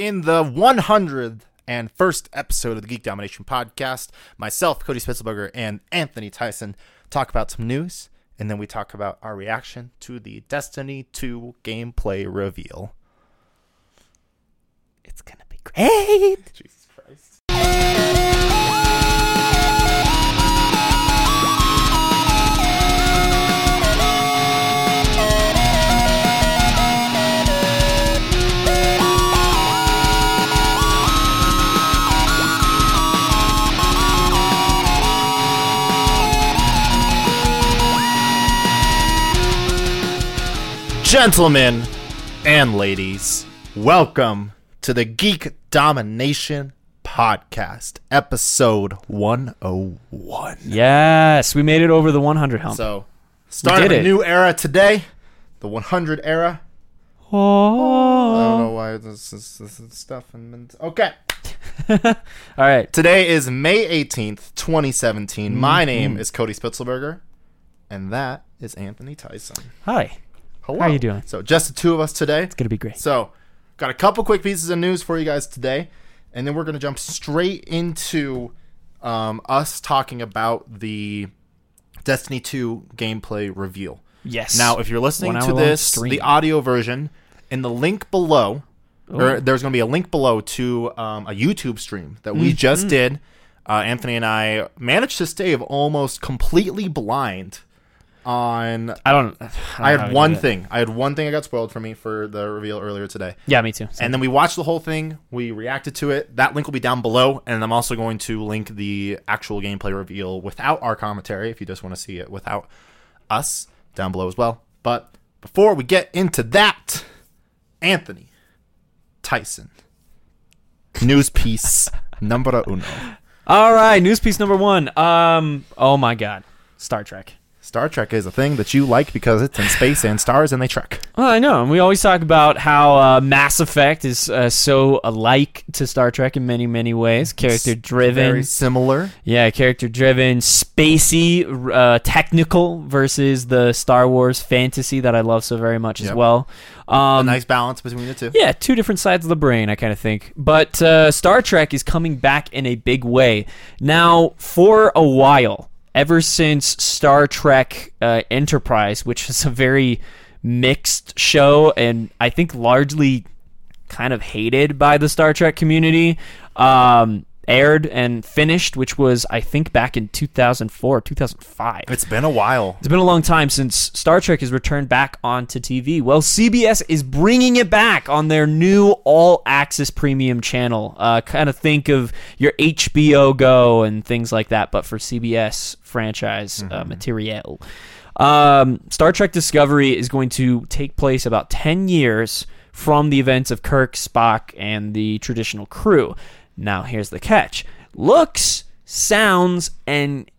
in the 100th and first episode of the Geek Domination podcast. Myself, Kody Spitzlberger, and Anthony Tyson talk about some news, and then we talk about our reaction to the Destiny 2 gameplay reveal. It's gonna be great. Jesus Christ. Gentlemen and ladies, welcome to the Geek Domination Podcast, episode 101. Yes, we made it over the 100 hump. So, starting a it. new era today, the 100 era. Oh. I don't know why this is, this is stuff. And, okay. All right. Today is May 18th, 2017. My Mm-hmm. name is Kody Spitzlberger, and that is Anthony Tyson. Hi. Hello. How you doing? So, just the two of us today. It's going to be great. So, got a couple quick pieces of news for you guys today, and then we're going to jump straight into um, us talking about the Destiny 2 gameplay reveal. Yes. Now, if you're listening to this, stream. the audio version, in the link below, Oh. or there's going to be a link below to um, a YouTube stream that we Mm-hmm. just did. Uh, Anthony and I managed to stay almost completely blind on I don't. I I, don't how had one thing. I had one thing I got spoiled for me for the reveal earlier today. Yeah, me too. And then we watched the whole thing. We reacted to it. That link will be down below. And I'm also going to link the actual gameplay reveal without our commentary if you just want to see it without us down below as well. But before we get into that, Anthony Tyson, news piece number uno. All right. News piece number one. Um. Oh my God. Star Trek. Star Trek is a thing that you like because it's in space and stars and they trek. Well, I know. And we always talk about how uh, Mass Effect is uh, so alike to Star Trek in many, many ways. Character driven. Very similar. Yeah, character driven, spacey, uh, technical versus the Star Wars fantasy that I love so very much as Yep. well. A Um, nice balance between the two. Yeah, two different sides of the brain, I kind of think. But uh, Star Trek is coming back in a big way. Now, for a while, ever since Star Trek uh, Enterprise, which is a very mixed show and I think largely kind of hated by the Star Trek community, um, aired and finished, which was, I think, back in 2004, 2005. It's been a while. It's been a long time since Star Trek has returned back onto TV. Well, CBS is bringing it back on their new all access premium channel. Uh, kind of think of your HBO Go and things like that, but for CBS franchise uh, material. Um, Star Trek Discovery is going to take place about 10 years from the events of Kirk, Spock, and the traditional crew. Now, here's the catch looks, sounds, and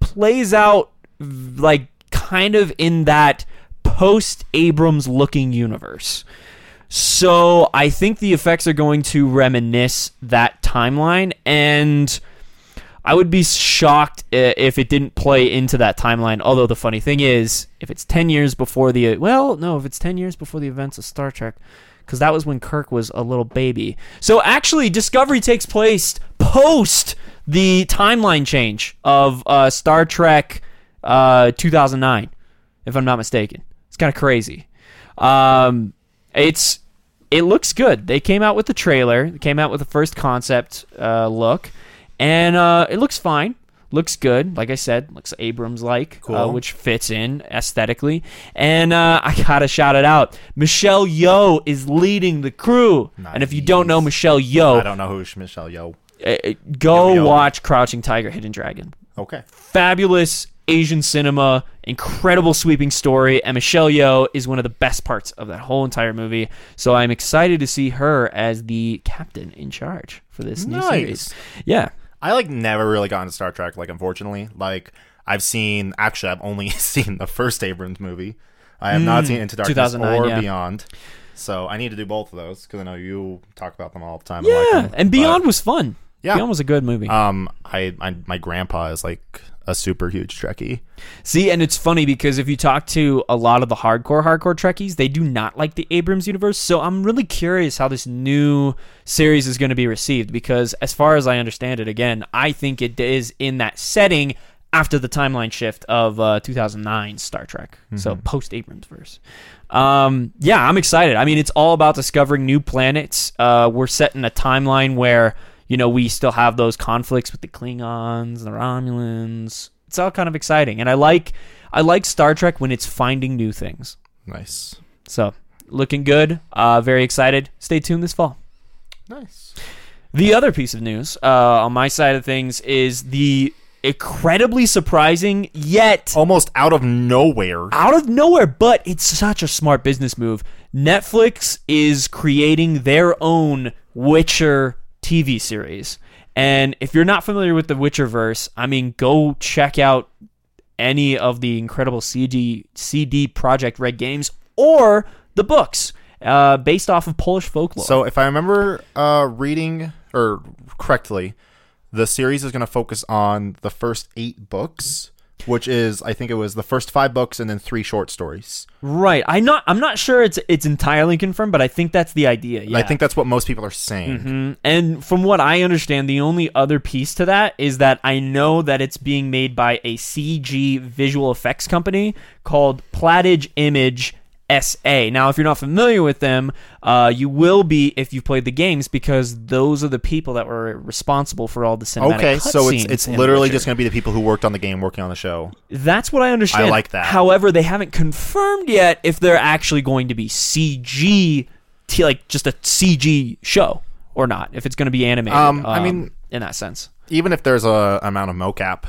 plays out like kind of in that post Abrams looking universe. So I think the effects are going to reminisce that timeline, and I would be shocked if it didn't play into that timeline. Although the funny thing is, if it's ten years before the well, no, if it's ten years before the events of Star Trek, because that was when Kirk was a little baby. So actually, Discovery takes place post the timeline change of uh, Star Trek uh, 2009, if I'm not mistaken. It's kind of crazy. Um, it's it looks good. They came out with the trailer. They came out with the first concept uh, look, and uh, it looks fine. Looks good. Like I said, looks Abrams like, uh, which fits in aesthetically. And uh, I gotta shout it out. Michelle Yeoh is leading the crew. And if you don't know Michelle Yeoh, I don't know who's Michelle Yeoh. uh, go Yo, yo. watch Crouching Tiger, Hidden Dragon Okay. fabulous Asian cinema, incredible sweeping story, and Michelle Yeoh is one of the best parts of that whole entire movie. So I'm excited to see her as the captain in charge for this new Nice. series. Yeah. I like never really got into Star Trek. Like, unfortunately, like I've seen. Actually, I've only seen the first Abrams movie. I have not seen Into Darkness 2009, or yeah. Beyond. So I need to do both of those because I know you talk about them all the time. and like Yeah, them. and Beyond was fun. Yeah. film was a good movie. Um, I, I my grandpa is like a super huge Trekkie. See, and it's funny because if you talk to a lot of the hardcore hardcore Trekkies, they do not like the Abrams universe. So I'm really curious how this new series is going to be received because as far as I understand it, again, I think it is in that setting after the timeline shift of uh, 2009 Star Trek. So post Abrams verse. Um, yeah, I'm excited. I mean, it's all about discovering new planets. Uh, we're set in a timeline where you know we still have those conflicts with the Klingons, the Romulans. It's all kind of exciting, and I like I like Star Trek when it's finding new things. Nice, So looking good. Uh, very excited. Stay tuned this fall. nice. The other piece of news uh, on my side of things is the incredibly surprising yet Almost out of nowhere. out of nowhere, but it's such a smart business move. Netflix is creating their own Witcher TV series. And if you're not familiar with the Witcher verse, I mean, go check out any of the incredible CD CD Projekt Red games or the books uh, based off of Polish folklore. So if I remember uh, reading or correctly, the series is going to focus on the first eight books, which is I think it was the first five books and then three short stories. right, I not I'm not sure it's it's entirely confirmed, but I think that's the idea. Yeah. I think that's what most people are saying. Mhm. And from what I understand, the only other piece to that is that I know that it's being made by a CG visual effects company called Platige Image SA. Now, if you're not familiar with them, uh, you will be if you've played the games because those are the people that were responsible for all the cinematic Okay, so it's it's literally just going to be the people who worked on the game working on the show. That's what I understand. I like that. However, they haven't confirmed yet if they're actually going to be CG, t- like just a CG show or not. If it's going to be animated. Um, I mean- in that sense. Even if there's a amount of mocap,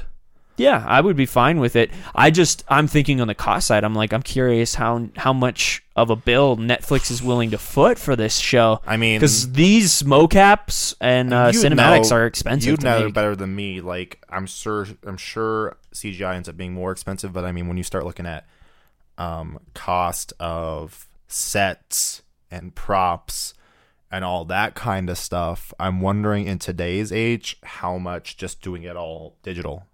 Yeah, I would be fine with it. I just I'm thinking on the cost side. I'm like I'm curious how how much of a bill Netflix is willing to foot for this show. I mean, because these mocaps and uh, cinematics know- are expensive. You'd know make. better than me. Like I'm sure, I'm sure CGI ends up being more expensive. But I mean, when you start looking at um, cost of sets and props and all that kind of stuff, I'm wondering in today's age how much just doing it all digital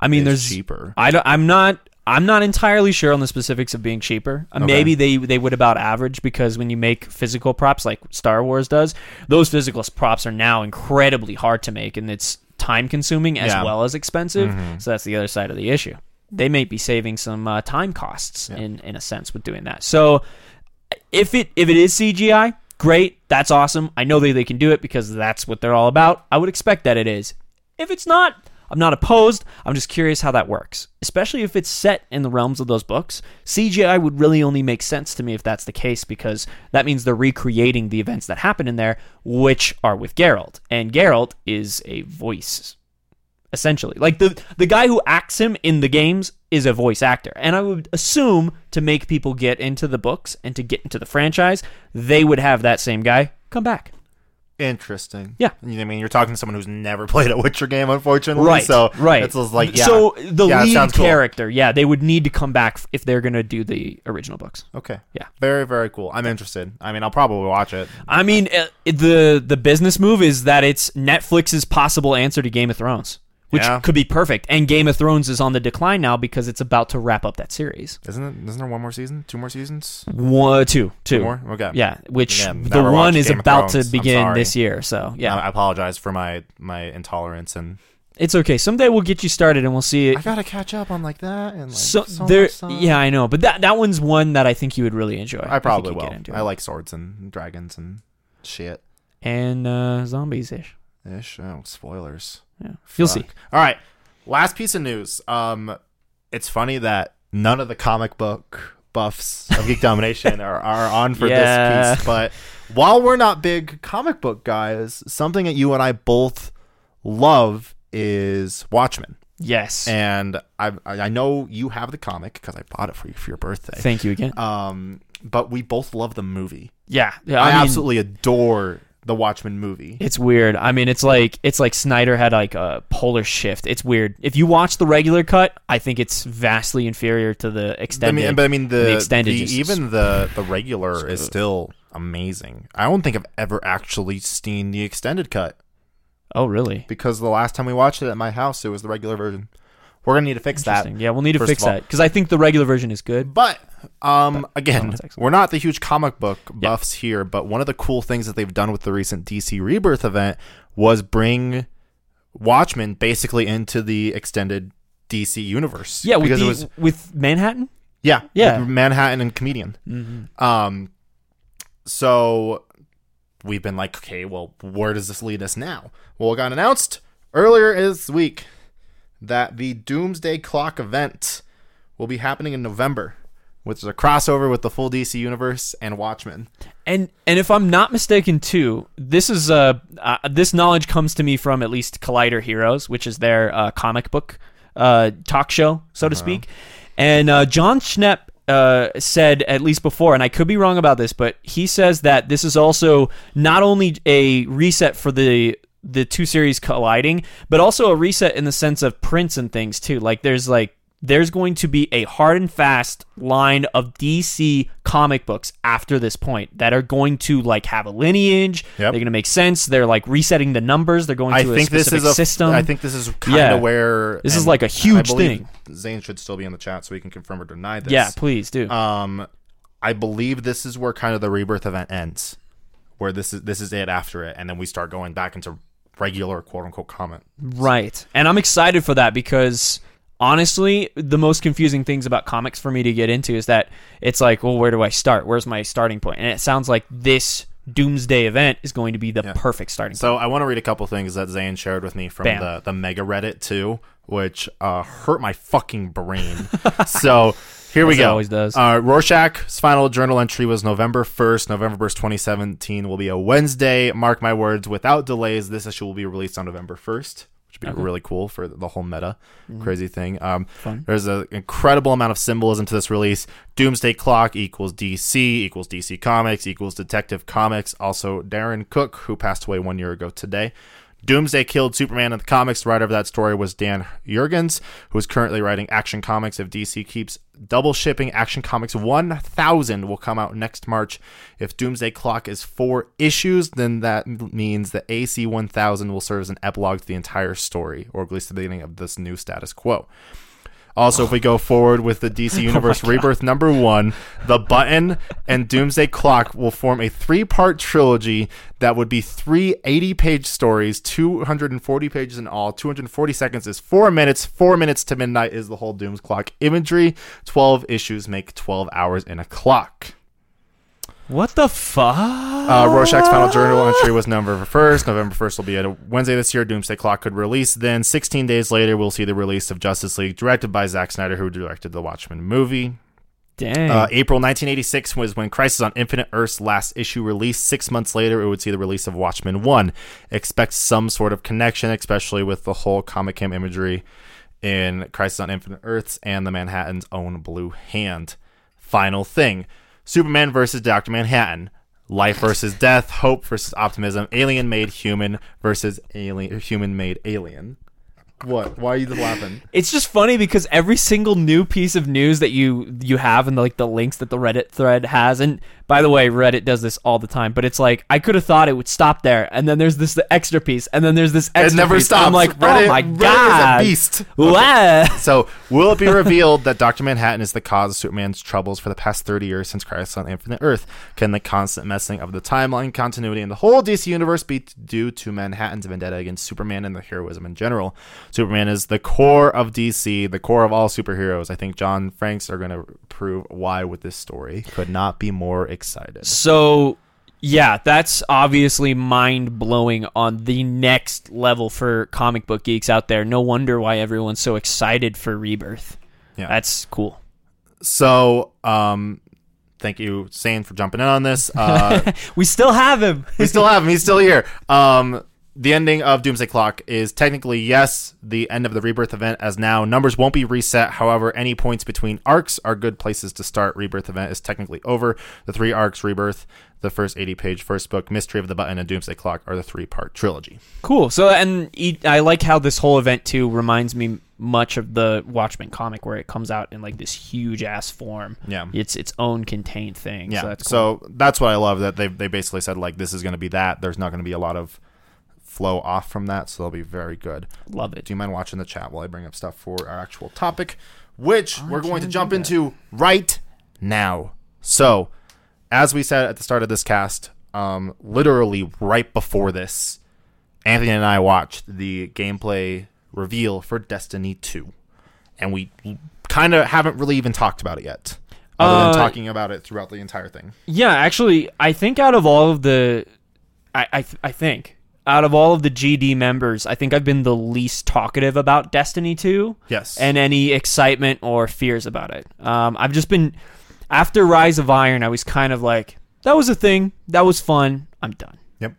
I mean, there's cheaper. I don't, I'm not. I'm not entirely sure on the specifics of being cheaper. Uh, Maybe they they would about average because when you make physical props like Star Wars does, those physical props are now incredibly hard to make and it's time consuming as Yeah. well as expensive. So that's the other side of the issue. They may be saving some uh, time costs in in a sense with doing that. So if it if it is CGI, great, that's awesome. I know that they can do it because that's what they're all about. I would expect that it is. If it's not, I'm not opposed. I'm just curious how that works, especially if it's set in the realms of those books. CGI would really only make sense to me if that's the case because that means they're recreating the events that happen in there, which are with Geralt, and Geralt is a voice essentially. Like the the guy who acts him in the games is a voice actor. And I would assume to make people get into the books and to get into the franchise, they would have that same guy come back. Interesting. Yeah. You know, I mean, you're talking to someone who's never played a Witcher game, unfortunately. Right. So right. It's like yeah. So the Yeah, lead cool. character, yeah, they would need to come back if they're gonna do the original books. Okay. Yeah. Very very cool. I'm interested. I mean, I'll probably watch it. I mean, uh, the the business move is that it's Netflix's possible answer to Game of Thrones, which Yeah. could be perfect. And Game of Thrones is on the decline now because it's about to wrap up that series. Isn't it? Isn't there one more season? Two more seasons? One, two, two, Two more? Okay. Yeah, which Yeah, the one is Game about to begin this year. So yeah, I I apologize for my my intolerance and it's okay. Someday we'll get you started and we'll see it. I gotta catch up on like that and like So, so, there, yeah, I know, but that that one's one that I think you would really enjoy. I probably could will. get into I like swords and dragons and shit and uh, zombies ish. ish. Oh, spoilers. Yeah, you'll see. All right. Last piece of news. Um, it's funny that none of the comic book buffs of Geek Domination are, are on for Yeah. this piece. But while we're not big comic book guys, something that you and I both love is Watchmen. Yes. And I I know you have the comic because I bought it for you for your birthday. Thank you again. Um, but we both love the movie. yeah, yeah. I, I, mean, absolutely adore the Watchmen movie. It's weird. I mean, it's like it's like Snyder had like a polar shift. It's weird. If you watch the regular cut, I think it's vastly inferior to the I extended. mean, but I mean the, the extended the- just- even the the regular is still amazing. I don't think I've ever actually seen the extended cut. Oh, really? because the last time we watched it at my house, it was the regular version. We're gonna need to fix that. Yeah, we'll need to first fix of all. that because I think the regular version is good. But um, again, excellent. we're not the huge comic book Yeah. buffs here. But one of the cool things that they've done with the recent DC Rebirth event was bring Watchmen basically into the extended DC universe. Yeah, with because the, it was with Manhattan. yeah Yeah. with Manhattan and comedian. Mm-hmm. Um, so we've been like, okay, well, where does this lead us now? Well, it got announced earlier this week that the Doomsday Clock event will be happening in November, which is a crossover with the full DC universe and Watchmen. And and if I'm not mistaken, too, this is uh, uh this knowledge comes to me from at least Collider Heroes, which is their uh, comic book uh talk show, so to speak. And uh, Jon Schnepp uh, said at least before, and I could be wrong about this, but he says that this is also not only a reset for the the two series colliding, but also a reset in the sense of prints and things too. Like there's like there's going to be a hard and fast line of DC comic books after this point that are going to like have a lineage. Yep. They're going to make sense. They're like resetting the numbers. They're going I to think a this is a system. I think this is kind Yeah. of where This is like a huge thing. Zane should still be in the chat so we can confirm or deny this. yeah, please do. Um, I believe this is where kind of the rebirth event ends, where this is this is it after it, and then we start going back into regular quote unquote comment. Right. And I'm excited for that because honestly, the most confusing things about comics for me to get into is that it's like, well, where do I start? Where's my starting point? And it sounds like this Doomsday event is going to be the perfect starting point. So I want to read a couple things that Zane shared with me from Bam. the the mega Reddit too, which uh, hurt my fucking brain. so here we go. always does. Uh, Rorschach's final journal entry was November first. November first, twenty seventeen will be a Wednesday. Mark my words, without delays, this issue will be released on November first. Which would be really cool for the whole meta crazy thing. Um, there's an incredible amount of symbolism to this release. Doomsday Clock equals DC equals DC Comics equals Detective Comics. Also, Darwyn Cooke, who passed away one year ago today. Doomsday killed Superman in the comics. The writer of that story was Dan Jurgens, who is currently writing Action Comics. If DC keeps double shipping, Action Comics 1000 will come out next March. If Doomsday Clock is four issues, then that means the AC 1000 will serve as an epilogue to the entire story, or at least the beginning of this new status quo. Also, if we go forward with the DC oh Universe Rebirth number one, The Button and Doomsday Clock will form a three part trilogy that would be three 80 page stories, 240 pages in all. 240 seconds is four minutes. Four minutes to midnight is the whole Dooms Clock imagery. 12 issues make 12 hours in a clock. What the fuck? Uh, Rorschach's final journal entry was November 1st. November 1st will be a Wednesday this year. Doomsday Clock could release. Then, 16 days later, we'll see the release of Justice League, directed by Zack Snyder, who directed the Watchmen movie. Dang. Uh, April 1986 was when Crisis on Infinite Earth's last issue released. Six months later, it would see the release of Watchmen 1. Expect some sort of connection, especially with the whole Comic Cam imagery in Crisis on Infinite Earths and the Manhattan's own Blue Hand. Final thing Superman versus Dr. Manhattan. Life versus death, hope versus optimism, alien made human versus alien human made alien. What? Why are you laughing? it's just funny because every single new piece of news that you you have and like the links that the Reddit thread has and by the way Reddit does this all the time but it's like I could have thought it would stop there and then there's this extra piece and then there's this extra It never piece. stops. I'm like oh Reddit- oh my Reddit is a god beast. Wow. So, will it be revealed that Dr. Manhattan is the cause of Superman's troubles for the past 30 years since Crisis on Infinite Earth? Can the constant messing of the timeline continuity and the whole DC universe be due to Manhattan's vendetta against Superman and the heroism in general? Superman is the core of DC, the core of all superheroes. I think John Franks are going to prove why with this story. Could not be more excited. So, yeah, that's obviously mind blowing on the next level for comic book geeks out there. No wonder why everyone's so excited for Rebirth. Yeah. That's cool. So, um, thank you, Zane, for jumping in on this. Uh, We still have him. we still have him. He's still here. Um, the ending of Doomsday Clock is technically yes, the end of the Rebirth event. As now numbers won't be reset. However, any points between arcs are good places to start. Rebirth event is technically over. The three arcs, Rebirth, the first eighty-page first book, Mystery of the Button, and Doomsday Clock are the three-part trilogy. Cool. So, and I like how this whole event too reminds me much of the Watchmen comic, where it comes out in like this huge ass form. Yeah. it's its own contained thing. Yeah. so that's cool. So that's what I love that they they basically said like this is going to be that. There's not going to be a lot of flow off from that, so they'll be very good. Love it. Do you mind watching the chat while I bring up stuff for our actual topic, which we're going to jump into right now? So, as we said at the start of this cast, um, literally right before this, Anthony and I watched the gameplay reveal for Destiny 2. And we kind of haven't really even talked about it yet, other Uh, than talking about it throughout the entire thing. Yeah, actually, I think out of all of the, I I, I think out of all of the GD members, I think I've been the least talkative about Destiny 2 Yes. and any excitement or fears about it. Um, I've just been after Rise of Iron, I was kind of like, that was a thing, that was fun. I'm done. Yep.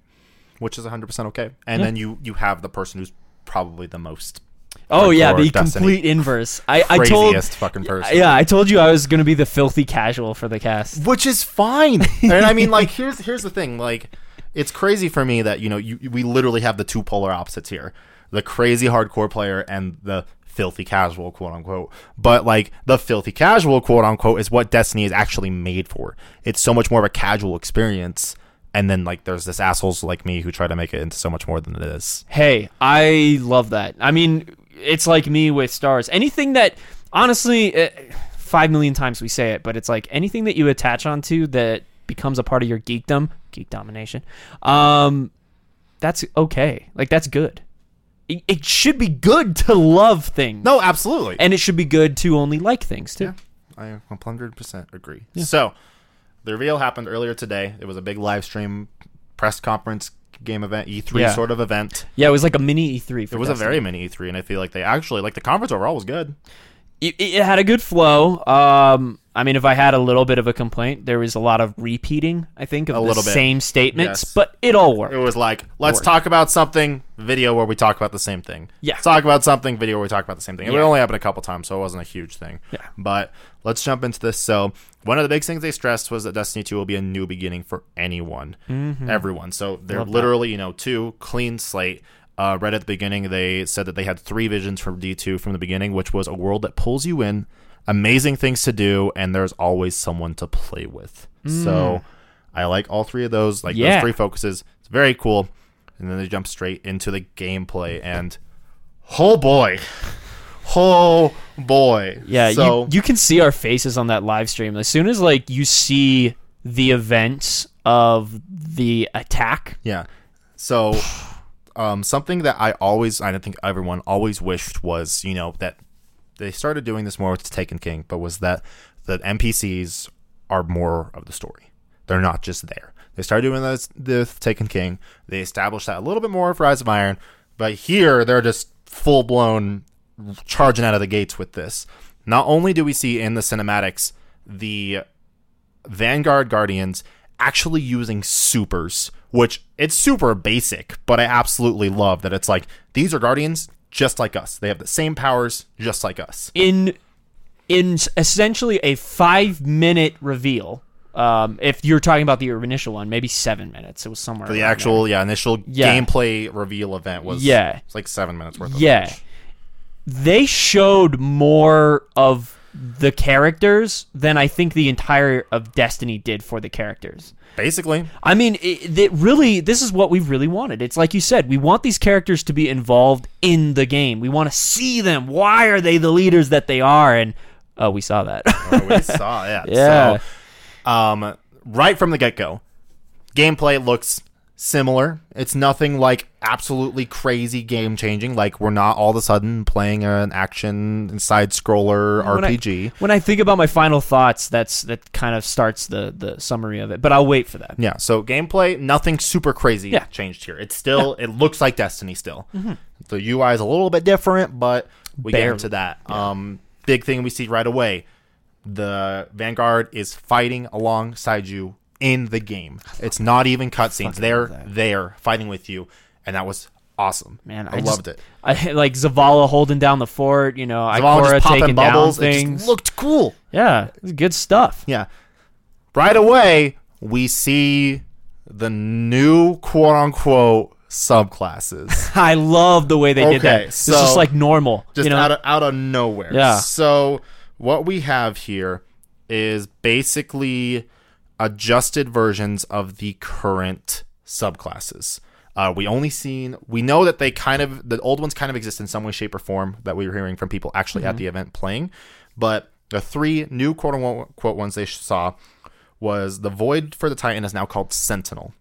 Which is 100% okay. And Yeah. then you you have the person who's probably the most Oh yeah, the Destiny. complete inverse. I I told craziest fucking person. yeah, I told you I was gonna be the filthy casual for the cast. which is fine. and I mean, like, here's here's the thing. Like, it's crazy for me that you know you we literally have the two polar opposites here: the crazy hardcore player and the filthy casual, quote unquote. But like the filthy casual, quote unquote, is what Destiny is actually made for. It's so much more of a casual experience. And then like there's this assholes like me who try to make it into so much more than it is. Hey, I love that. I mean, it's like me with stars. Anything that, honestly, uh, five million times we say it, but it's like anything that you attach onto that becomes a part of your geekdom, geek domination. Um, that's okay. Like that's good. It, it should be good to love things, No, absolutely. and it should be good to only like things too. I 100% agree. So, the reveal happened earlier today. It was a big live stream press conference game event, E3 Yeah. sort of event. Yeah, it was like a mini E3. For It was a very mini E3, and I feel like they actually like the conference overall was good. it, it had a good flow. Um, I mean, if I had a little bit of a complaint, there was a lot of repeating. I think of A the little bit. same statements, Yes. but it all worked. It was like let's talk about something video where we talk about the same thing. Yeah. Let's talk about something video where we talk about the same thing. It Yeah. only happened a couple times, so it wasn't a huge thing. Yeah. But let's jump into this. So one of the big things they stressed was that Destiny 2 will be a new beginning for anyone, everyone. So they're Mm-hmm. Love that. literally, you know, two clean slate. Uh, right at the beginning, they said that they had three visions from D2 from the beginning, which was a world that pulls you in, amazing things to do, and there's always someone to play with. So I like all three of those. Like Mm. Yeah. those three focuses. It's very cool. And then they jump straight into the gameplay, and oh boy, oh boy, Yeah, So you, you can see our faces on that live stream. As soon as like you see the events of the attack, yeah, so um, something that I always, I don't think everyone always wished was, you know, that they started doing this more with Taken King, but was that the NPCs are more of the story. They're not just there. They started doing this with Taken King. They established that a little bit more for Rise of Iron, but here they're just full blown charging out of the gates with this. Not only do we see in the cinematics the Vanguard Guardians actually using supers, which it's super basic, but I absolutely love that it's like these are Guardians just like us. They have the same powers just like us. in in essentially a five minute reveal. Um, if you're talking about the initial one, maybe seven minutes. It was somewhere. The around actual yeah initial Yeah. gameplay reveal event was Yeah. it's like seven minutes worth. Of Yeah, they showed more of the characters than I think the entire of Destiny did for the characters. Basically I mean, it, it really, this is what we've really wanted. It's like you said, we want these characters to be involved in the game. We want to see them. Why are they the leaders that they are? And oh, we saw that. Oh, we saw yeah. Yeah. So, um, right from the get go, gameplay looks similar. It's nothing like absolutely crazy game changing. Like we're not all of a sudden playing an action side scroller When I- RPG. when I think about my final thoughts, that's that kind of starts the the summary of it. But I'll wait for that. Yeah, so gameplay, nothing super crazy Yeah. Mm-hmm. changed here. It's still, it looks like Destiny still. The UI is a little bit different, but we get into that. Um, big thing we see right away: the Vanguard is fighting alongside you in the game. It's not even cutscenes; they're there fighting with you, and that was awesome. Man, I, I, loved just- it. I like Zavala holding down the fort. You know, Zavala Ikora taking down bubbles. It things. just looked cool. yeah, it was good stuff. Yeah. Right away, we see the new quote unquote subclasses. I love the way they did that. It's so- just like normal. just you know? out of out of nowhere. Yeah. So what we have here is basically adjusted versions of the current subclasses. Uh, we only seen we know that they kind of the old ones kind of exist in some way, shape, or form that we were hearing from people actually at the event playing, but the three new quote unquote ones they saw was the Void for the Titan is now called Sentinel,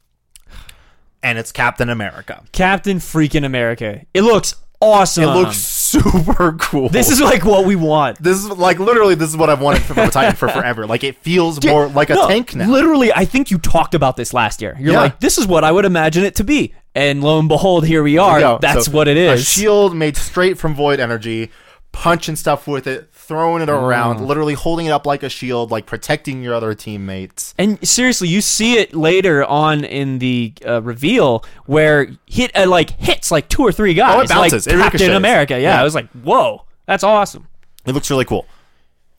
and it's Captain America. Captain freaking America. It looks awesome. It looks super cool. This is like what we want. this is like literally this is what I've wanted from a Titan for forever. Like it feels more like a No, tank now. Literally, I think you talked about this last year. You're Yeah. like, this is what I would imagine it to be. And lo and behold, here we are. We. That's So, what it is. A shield made straight from void energy, punching stuff with it, throwing it around, literally holding it up like a shield, like protecting your other teammates. And seriously, you see it later on in the uh, reveal where hit uh, like hits like two or three guys. Oh, it bounces. It Like Captain ricochets. America. Yeah, Yeah. I was like, whoa, that's awesome. It looks really cool.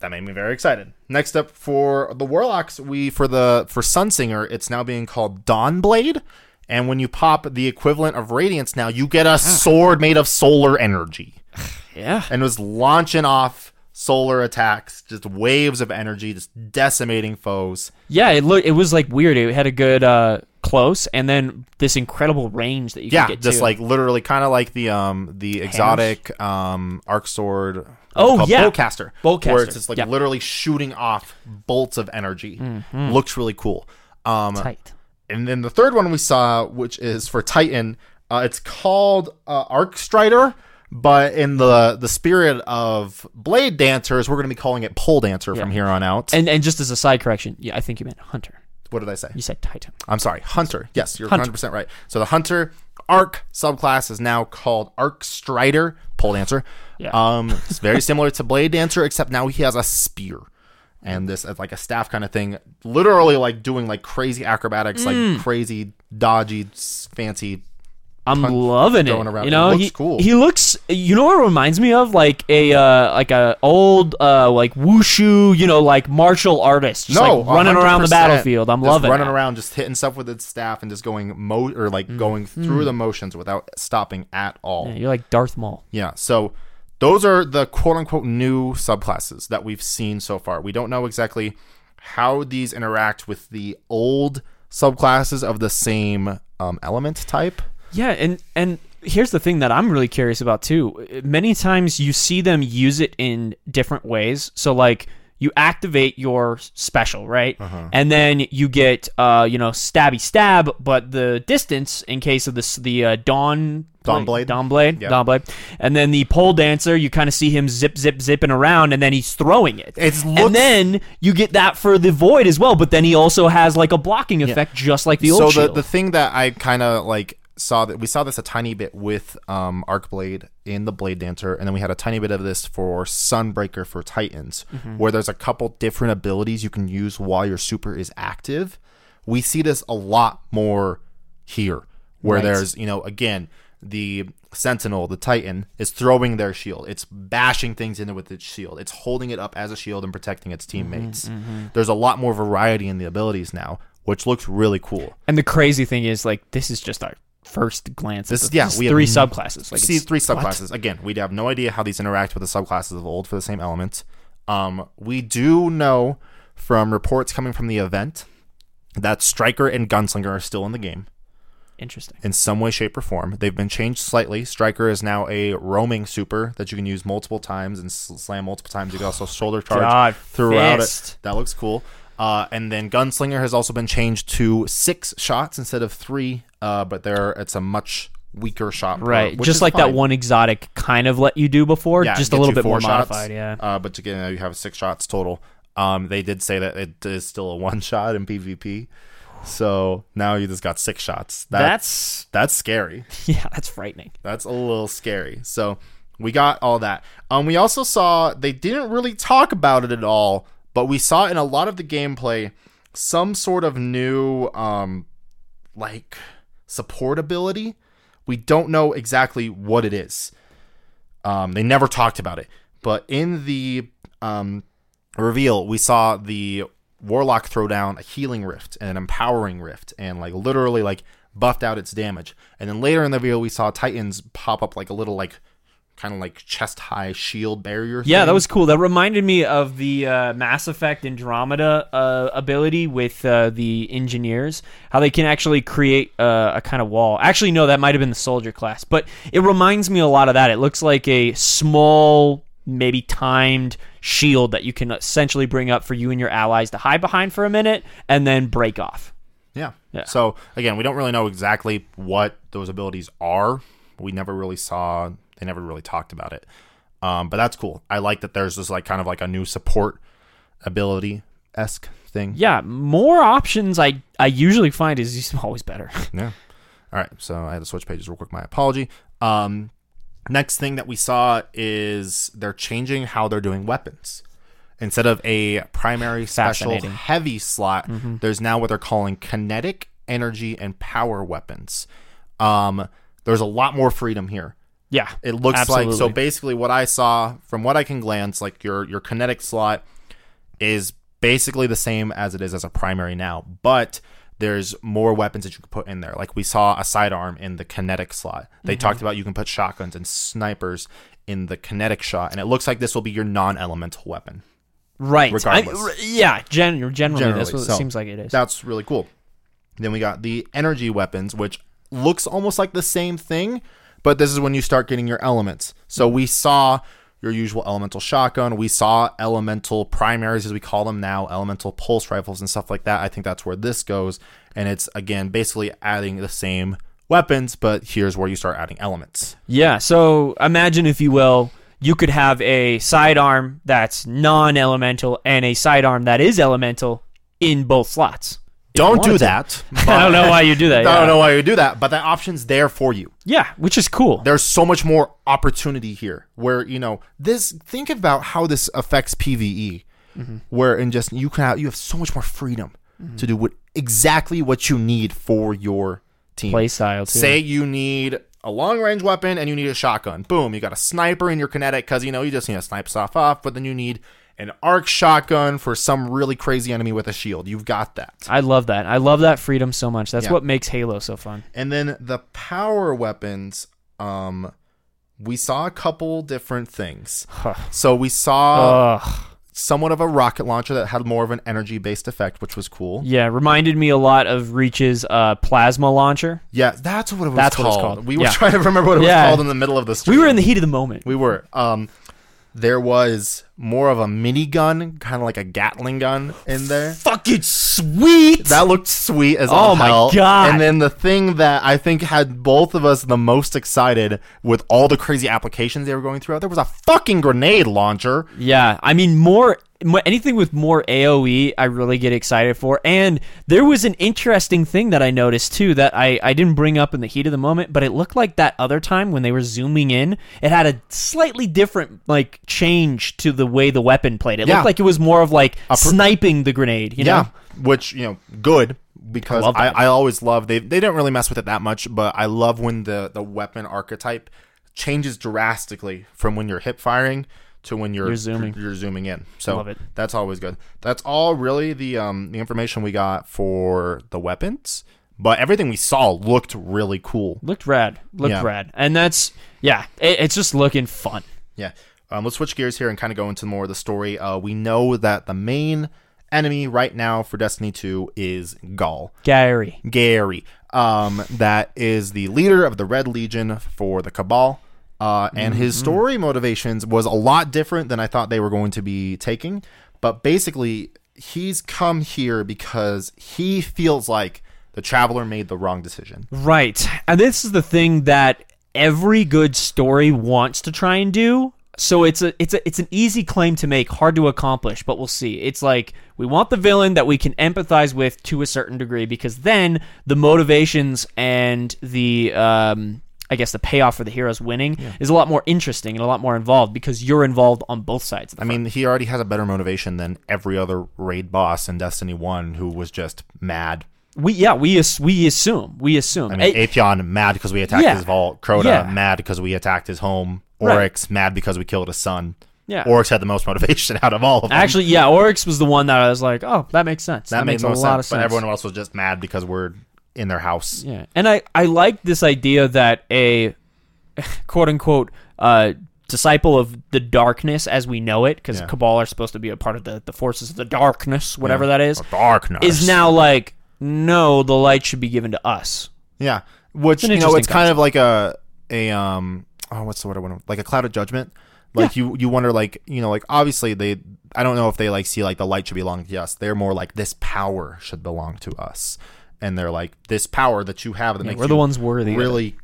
That made me very excited. Next up for the Warlocks, we for the for Sunsinger, it's now being called Dawnblade. And when you pop the equivalent of Radiance now, you get a sword made of solar energy. Yeah. and was launching off solar attacks, just waves of energy, just decimating foes. Yeah, it looked it was like weird. It had a good uh close and then this incredible range that you Yeah, could get Yeah, just to. like literally kind of like the um the exotic um arc sword. Oh, yeah. Bolt-Caster. Bolt-Caster, where it's just like yeah. Mm-hmm. literally shooting off bolts of energy. Looks really cool. Um, tight. and then the third one we saw, which is for Titan, uh, it's called uh, Arc Strider. But in the the spirit of Blade Dancers, we're going to be calling it Pole Dancer from here on out. And and just as a side correction, yeah, I think you meant Hunter. what did I say? You said Titan. I'm sorry, Hunter. Yes, you're Hunter. 100% right. So the Hunter Arc subclass is now called Arc Strider, pole dancer. Yeah. Um, it's very similar to Blade Dancer, except now he has a spear. And this is like a staff kind of thing, literally like doing like crazy acrobatics, Mm. like crazy, dodgy, fancy. I'm loving it. around. You know, looks he, cool. he looks. You know what it reminds me of? Like a uh, like a old uh, like wushu. You know, like martial artist, just no, like running around the battlefield. I'm Just loving running around, just hitting stuff with its staff and just going mo or like going through the motions without stopping at all. Yeah, you're like Darth Maul. Yeah, so those are the quote unquote new subclasses that we've seen so far. We don't know exactly how these interact with the old subclasses of the same um, element type. Yeah, and and here's the thing that I'm really curious about too. Many times you see them use it in different ways. So like you activate your special, right? Uh-huh. And then you get uh, you know, stabby stab, but the distance in case of this the uh, dawn Dawn blade? Dawn blade, Yep. Dawn blade. And then the pole dancer, you kind of see him zip zip zipping around and then he's throwing it. It's looks- and then you get that for the void as well, but then he also has like a blocking effect just like the old so the, shield. the thing that I kind of like saw that we saw this a tiny bit with um, Arcblade in the Blade Dancer, and then we had a tiny bit of this for Sunbreaker for Titans, Mm-hmm. where there's a couple different abilities you can use while your super is active. We see this a lot more here, where Right. there's you know again the Sentinel, the Titan, is throwing their shield. It's bashing things into with its shield. It's holding it up as a shield and protecting its Mm-hmm, teammates. There's a lot more variety in the abilities now, which looks really cool. And the crazy thing is, like, this is just our first glance. This- the, yeah, we have three n- subclasses. Like, see three what? subclasses. Again, we have no idea how these interact with the subclasses of old for the same element. Um, we do know from reports coming from the event that Striker and Gunslinger are still in the game Interesting. in some way, shape, or form. They've been changed slightly. Striker is now a roaming super that you can use multiple times and slam multiple times. You can also shoulder charge God, throughout fist. it. That looks cool. Uh, and then Gunslinger has also been changed to six shots instead of three, uh, but there it's a much weaker shot. Right, which just like that one exotic kind of let you do before, Yeah, just a little bit more shots, modified. Yeah. Uh, but again, you have six shots total. Um, they did say that it is still a one shot in PvP. So now you just got six shots. That, That's that's scary. yeah, that's frightening. That's a little scary. So we got all that. Um, we also saw they didn't really talk about it at all, but we saw in a lot of the gameplay some sort of new um, like support ability. We don't know exactly what it is. Um, they never talked about it, but in the um, reveal, we saw the warlock throw down a healing rift and an empowering rift, and like literally like buffed out its damage. And then later in the reveal, we saw Titans pop up like a little like kind of like chest high shield barrier. Yeah, thing. that was cool. That reminded me of the uh, Mass Effect Andromeda uh, ability with uh, the engineers. How they can actually create uh, a kind of wall. Actually, no, that might have been the soldier class, but it reminds me a lot of that. It looks like a small, maybe timed shield that you can essentially bring up for you and your allies to hide behind for a minute and then break off. Yeah. Yeah. So again, we don't really know exactly what those abilities are. We never really saw. They never really talked about it. Um, but that's cool. I like that there's this like kind of like a new support ability esque thing. Yeah, more options I I usually find is always better. Yeah. All right. So I had to switch pages real quick. My apology. Um, next thing that we saw is they're changing how they're doing weapons. Instead of a primary special heavy slot, Mm-hmm. there's now what they're calling kinetic, energy, and power weapons. Um, there's a lot more freedom here. Yeah, It looks like so. Basically, what I saw from what I can glance, like your your kinetic slot is basically the same as it is as a primary now, but there's more weapons that you can put in there. Like we saw a sidearm in the kinetic slot. They Mm-hmm. talked about you can put shotguns and snipers in the kinetic shot, and it looks like this will be your non-elemental weapon. right. regardless. I- yeah, gen- generally, that's Generally, what so it seems like it is. That's really cool. Then we got the energy weapons, which looks almost like the same thing, but this is when you start getting your elements. So we saw your usual elemental shotgun. We saw elemental primaries, as we call them now, elemental pulse rifles and stuff like that. I think that's where this goes. And it's, again, basically adding the same weapons, but here's where you start adding elements. Yeah, so imagine, if you will, you could have a sidearm that's non elemental and a sidearm that is elemental in both slots. Don't do that. I don't know why you do that. I yeah. don't know why you do that, but that option's there for you. Yeah, which is cool. there's so much more opportunity here where you know this think about how this affects pve mm-hmm. where in just you can have you have so much more freedom mm-hmm. to do what exactly what you need for your team Play style, too. say you need a long range weapon and you need a shotgun boom you got a sniper in your kinetic because you know you just need to snipe stuff off but then you need an arc shotgun for some really crazy enemy with a shield you've got that I love that. I love that freedom so much. That's Yeah. what makes Halo so fun. And then the power weapons, um, we saw a couple different things. so we saw Ugh. somewhat of a rocket launcher that had more of an energy based effect, which was cool. Yeah, reminded me a lot of Reach's uh, plasma launcher. Yeah, that's what it was That's what called. it's called. We were trying to remember what it Yeah. was called in the middle of the stream. We were in the heat of the moment. We were. Um, there was more of a minigun, kind of like a Gatling gun in there. Fucking sweet. That looked sweet as Oh all my hell. God. And then the thing that I think had both of us the most excited with all the crazy applications they were going through, there was a fucking grenade launcher. Yeah, I mean more, anything with more AOE, I really get excited for. And there was an interesting thing that I noticed too that I I didn't bring up in the heat of the moment, but it looked like that other time when they were zooming in, it had a slightly different like change to the way the weapon played. It Yeah. looked like it was more of like sniping the grenade. You know? Yeah, which you know, good because love I. I, always love they they didn't really mess with it that much, but I love when the the weapon archetype changes drastically from when you're hip firing to when you're You're zooming. You're, zooming in. So that's always good. That's all really the um the information we got for the weapons. But everything we saw looked really cool. Looked rad. Looked Yeah. rad. And that's yeah, it, it's just looking fun. Yeah. Um, let's switch gears here and kind of go into more of the story. Uh, we know that the main enemy right now for Destiny 2 is Ghaul. Gary. Gary. Um, that is the leader of the Red Legion for the Cabal. Uh, and his story motivations was a lot different than I thought they were going to be taking. But basically, he's come here because he feels like the Traveler made the wrong decision. Right. And this is the thing that every good story wants to try and do. So it's a it's a it's an easy claim to make, hard to accomplish, but we'll see. It's like we want the villain that we can empathize with to a certain degree because then the motivations and the um I guess the payoff for the heroes winning is a lot more interesting and a lot more involved because you're involved on both sides. Of the I mean, he already has a better motivation than every other raid boss in Destiny 1 who was just mad. we yeah we we assume we assume I mean, Atheon mad because we attacked Yeah. his vault. Crota Yeah. mad because we attacked his home. Right. Oryx mad because we killed his son. Yeah. Oryx had the most motivation out of all of them. Actually, yeah, Oryx was the one that I was like, oh, that makes sense. That, that, makes no a sense, lot of sense. But everyone else was just mad because we're in their house. Yeah, and I I like this idea that a quote unquote uh, disciple of the darkness as we know it, because Yeah. Cabal are supposed to be a part of the, the forces of the darkness, whatever that is, Darkness is now like, no, the light should be given to us. Yeah, which you know, it's kind of like a a um oh, what's the word I want? Like a cloud of judgment. Like you you wonder like you know like obviously they I don't know if they like see like the light should belong to us. They're more like this power should belong to us, and they're like this power that you have that makes we're the ones worthy really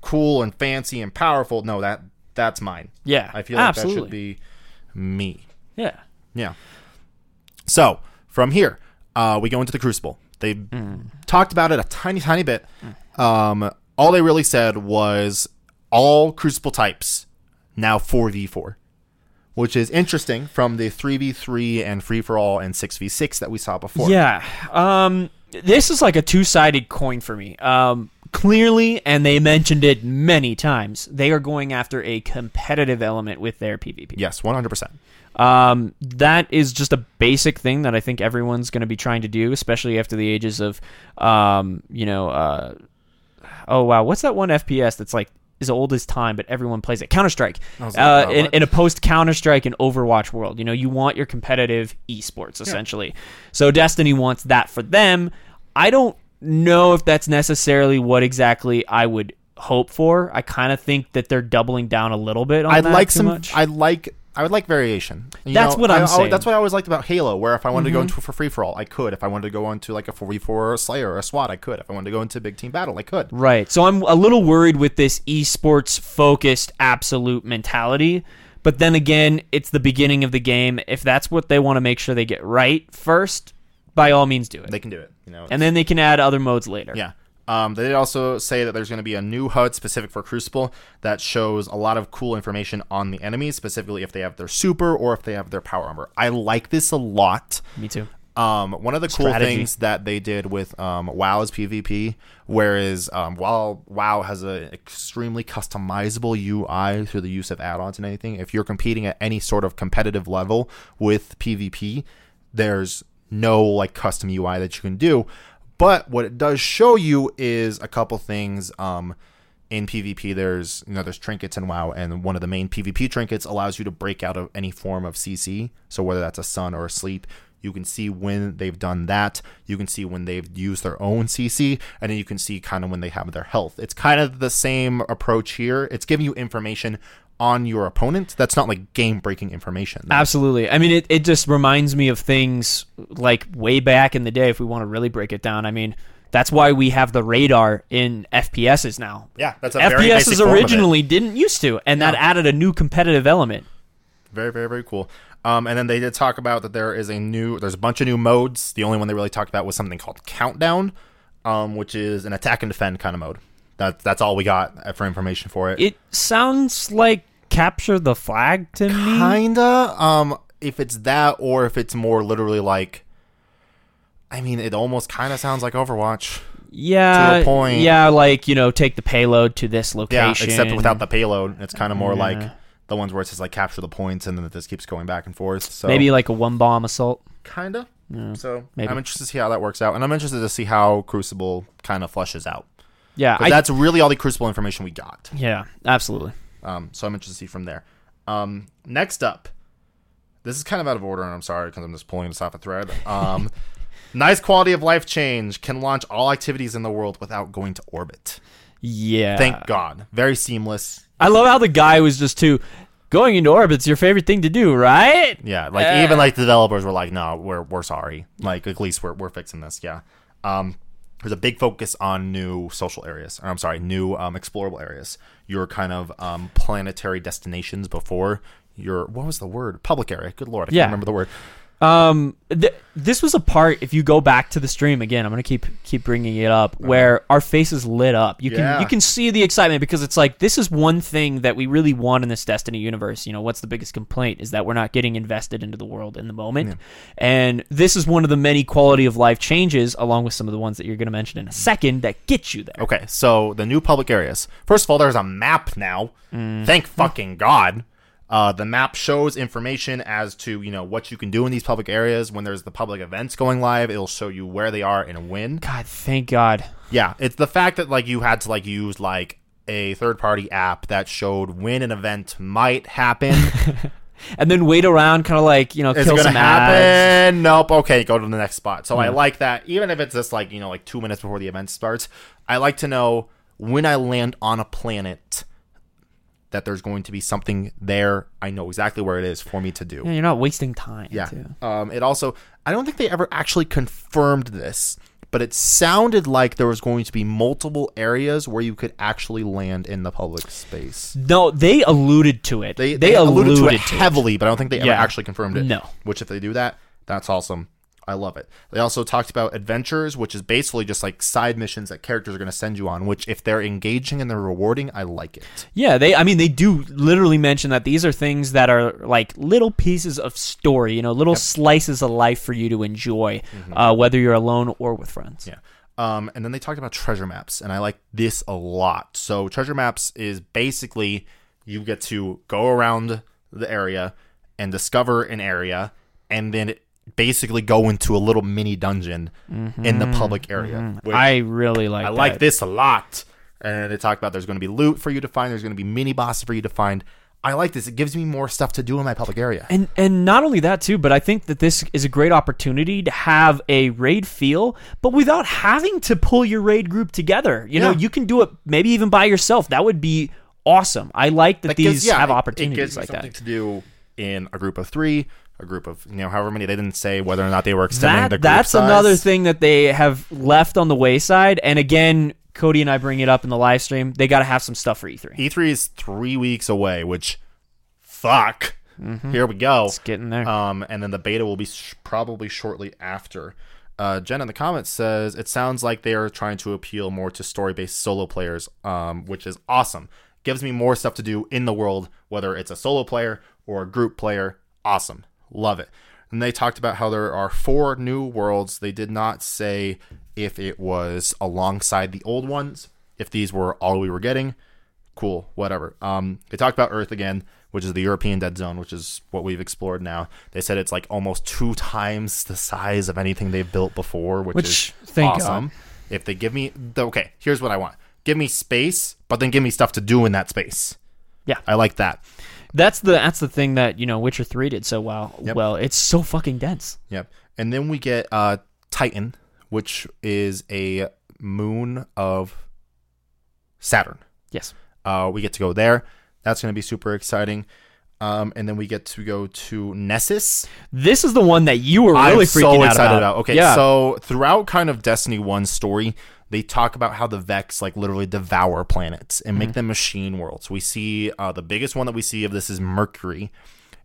cool and fancy and powerful. No, that that's mine. Yeah, I feel like absolutely. that should be me. Yeah. Yeah. So from here, uh, we go into the Crucible. They Mm. talked about it a tiny, tiny bit. Um, all they really said was all Crucible types now 4v4, which is interesting from the 3v3 and free for all and 6v6 that we saw before. Yeah. Um, this is like a two sided coin for me. Um, clearly, and they mentioned it many times, they are going after a competitive element with their PvP. Yes, 100%. Um, that is just a basic thing that I think everyone's going to be trying to do, especially after the ages of, um, you know, uh, oh wow, what's that one FPS that's like as old as time, but everyone plays it? Counter Strike. Uh, like, uh, in, in a post Counter Strike and Overwatch world, you know, you want your competitive esports essentially. So Destiny wants that for them. I don't know if that's necessarily what exactly I would hope for. I kind of think that they're doubling down a little bit on I'd that like some. much. I like. I would like variation. You That's what I'm I- I- saying. Mm-hmm. That's what I always liked about Halo. Where if I wanted to go into for free for all, I could. If I wanted to go into like a four v four or a Slayer or a SWAT, I could. If I wanted to go into a big team battle, I could. Right. So I'm a little worried with this esports focused absolute mentality. But then again, it's the beginning of the game. If that's what they want to make sure they get right first, by all means do it. They can do it. You know. and then they can add other modes later. yeah. Um, they did also say that there's going to be a new HUD specific for Crucible that shows a lot of cool information on the enemies, specifically if they have their super or if they have their power armor. I like this a lot. Me too. Um, one of the cool Strategy. things that they did with um, WoW's PvP, whereas um, while WoW has an extremely customizable UI through the use of add-ons and anything, if you're competing at any sort of competitive level with PvP, there's no like custom UI that you can do. But what it does show you is a couple things. Um, in PvP, there's you know there's trinkets in WoW, and one of the main PvP trinkets allows you to break out of any form of CC. So whether that's a sun or a sleep, you can see when they've done that. You can see when they've used their own CC, and then you can see kind of when they have their health. It's kind of the same approach here. It's giving you information on your opponent. That's not like game breaking information. Absolutely. I mean, it, it just reminds me of things like way back in the day, if we want to really break it down. I mean, that's why we have the radar in FPSs now. Yeah, that's a FPSs form of it. originally didn't used to, and that added a new competitive element. Very, very, very cool. Um, and then they did talk about that there is a new, there's a bunch of new modes. The only one they really talked about was something called Countdown, um, which is an attack and defend kind of mode. That, that's all we got for information for it. It sounds like capture the flag to me. Kinda. Um, if it's that or if it's more literally like, I mean, it almost kind of sounds like Overwatch. Yeah, to a point. Yeah, like you know, take the payload to this location. Yeah, except without the payload. It's kind of more like the ones where it says like capture the points and then it just keeps going back and forth. So maybe like a one bomb assault. kinda. So maybe. I'm interested to see how that works out, and I'm interested to see how Crucible kind of flushes out. Yeah, I, that's really all the Crucible information we got. yeah, absolutely. Um, so I'm interested to see from there. Um, next up, this is kind of out of order, and I'm sorry because I'm just pulling this off a thread. Um, nice quality of life change can launch all activities in the world without going to orbit. Yeah, Thank God, very seamless. I love how the guy was just too going into orbit's your favorite thing to do, right? Yeah, like Yeah. even like the developers were like, no, we're we're sorry. Like at least we're we're fixing this. Yeah. Um, there's a big focus on new social areas. Or I'm sorry, new um, explorable areas. Your kind of um, planetary destinations before your what was the word? Public area. Good lord, I Yeah. can't remember the word. Um, th- this was a part. If you go back to the stream again, I'm gonna keep keep bringing it up, where our faces lit up. You can Yeah. you can see the excitement because it's like this is one thing that we really want in this Destiny universe. You know, what's the biggest complaint is that we're not getting invested into the world in the moment, and this is one of the many quality of life changes, along with some of the ones that you're gonna mention in a second, that get you there. Okay, so the new public areas. First of all, there's a map now. Mm. Thank fucking God. Uh, the map shows information as to you know what you can do in these public areas. When there's the public events going live, it'll show you where they are and when. God, thank God. Yeah, it's the fact that like you had to like use like a third party app that showed when an event might happen. and then wait around, kind of like you know, Is kill it gonna some ads. happen? Nope. Okay, go to the next spot. So I like that. Even if it's just like you know, like two minutes before the event starts, I like to know when I land on a planet that there's going to be something there. I know exactly where it is for me to do. Yeah, you're not wasting time. Yeah. too. Um, it also, I don't think they ever actually confirmed this, but it sounded like there was going to be multiple areas where you could actually land in the public space. No, they alluded to it. They, They, they alluded, to it to it. heavily, but I don't think they ever Yeah. actually confirmed it. No. Which, if they do that, that's awesome. I love it. They also talked about adventures, which is basically just like side missions that characters are going to send you on. Which, if they're engaging and they're rewarding, I like it. Yeah, they. I mean, they do literally mention that these are things that are like little pieces of story. You know, little slices of life for you to enjoy, uh, whether you're alone or with friends. Yeah. Um, and then they talked about treasure maps, and I like this a lot. So treasure maps is basically you get to go around the area and discover an area, and then basically go into a little mini dungeon in the mm-hmm. public area. Mm-hmm. which I really like. I like this a lot. And they talk about there's going to be loot for you to find. There's going to be mini bosses for you to find. I like this. It gives me more stuff to do in my public area. And and not only that too, but I think that this is a great opportunity to have a raid feel, but without having to pull your raid group together. You know, you can do it maybe even by yourself. That would be awesome. I like that, That these gives- yeah, have opportunities it gives me like something that. to do in a group of three, a group of you know however many. They didn't say whether or not they were extending the That group that's size. another thing that they have left on the wayside. And again, Kody and I bring it up in the live stream. They got to have some stuff for E E3. E3 is three weeks away, which fuck. Here we go. Mm-hmm. It's getting there. Um, and then the beta will be sh- probably shortly after. Uh, Jen in the comments says it sounds like they are trying to appeal more to story-based solo players, um, which is awesome. Gives me more stuff to do in the world, whether it's a solo player or a group player. Awesome, love it. And they talked about how there are four new worlds. They did not say if it was alongside the old ones, if these were all we were getting cool, whatever. Um, they talked about Earth again, which is the European Dead Zone, which is what we've explored now. They said it's like almost two times the size of anything they've built before, which, Which, is thank awesome. God. If they give me, the, okay, here's what I want: give me space, but then give me stuff to do in that space. Yeah. I like that. That's the that's the thing that you know Witcher Three did so well. Yep. Well, it's so fucking dense. Yep. And then we get uh, Titan, which is a moon of Saturn. Yes. Uh, we get to go there. That's going to be super exciting. Um, and then we get to go to Nessus. This is the one that you were really I'm freaking so out excited about. about. Okay, yeah. so throughout kind of Destiny One story, they talk about how the Vex like literally devour planets and Mm-hmm. make them machine worlds. We see uh, the biggest one that we see of this is Mercury,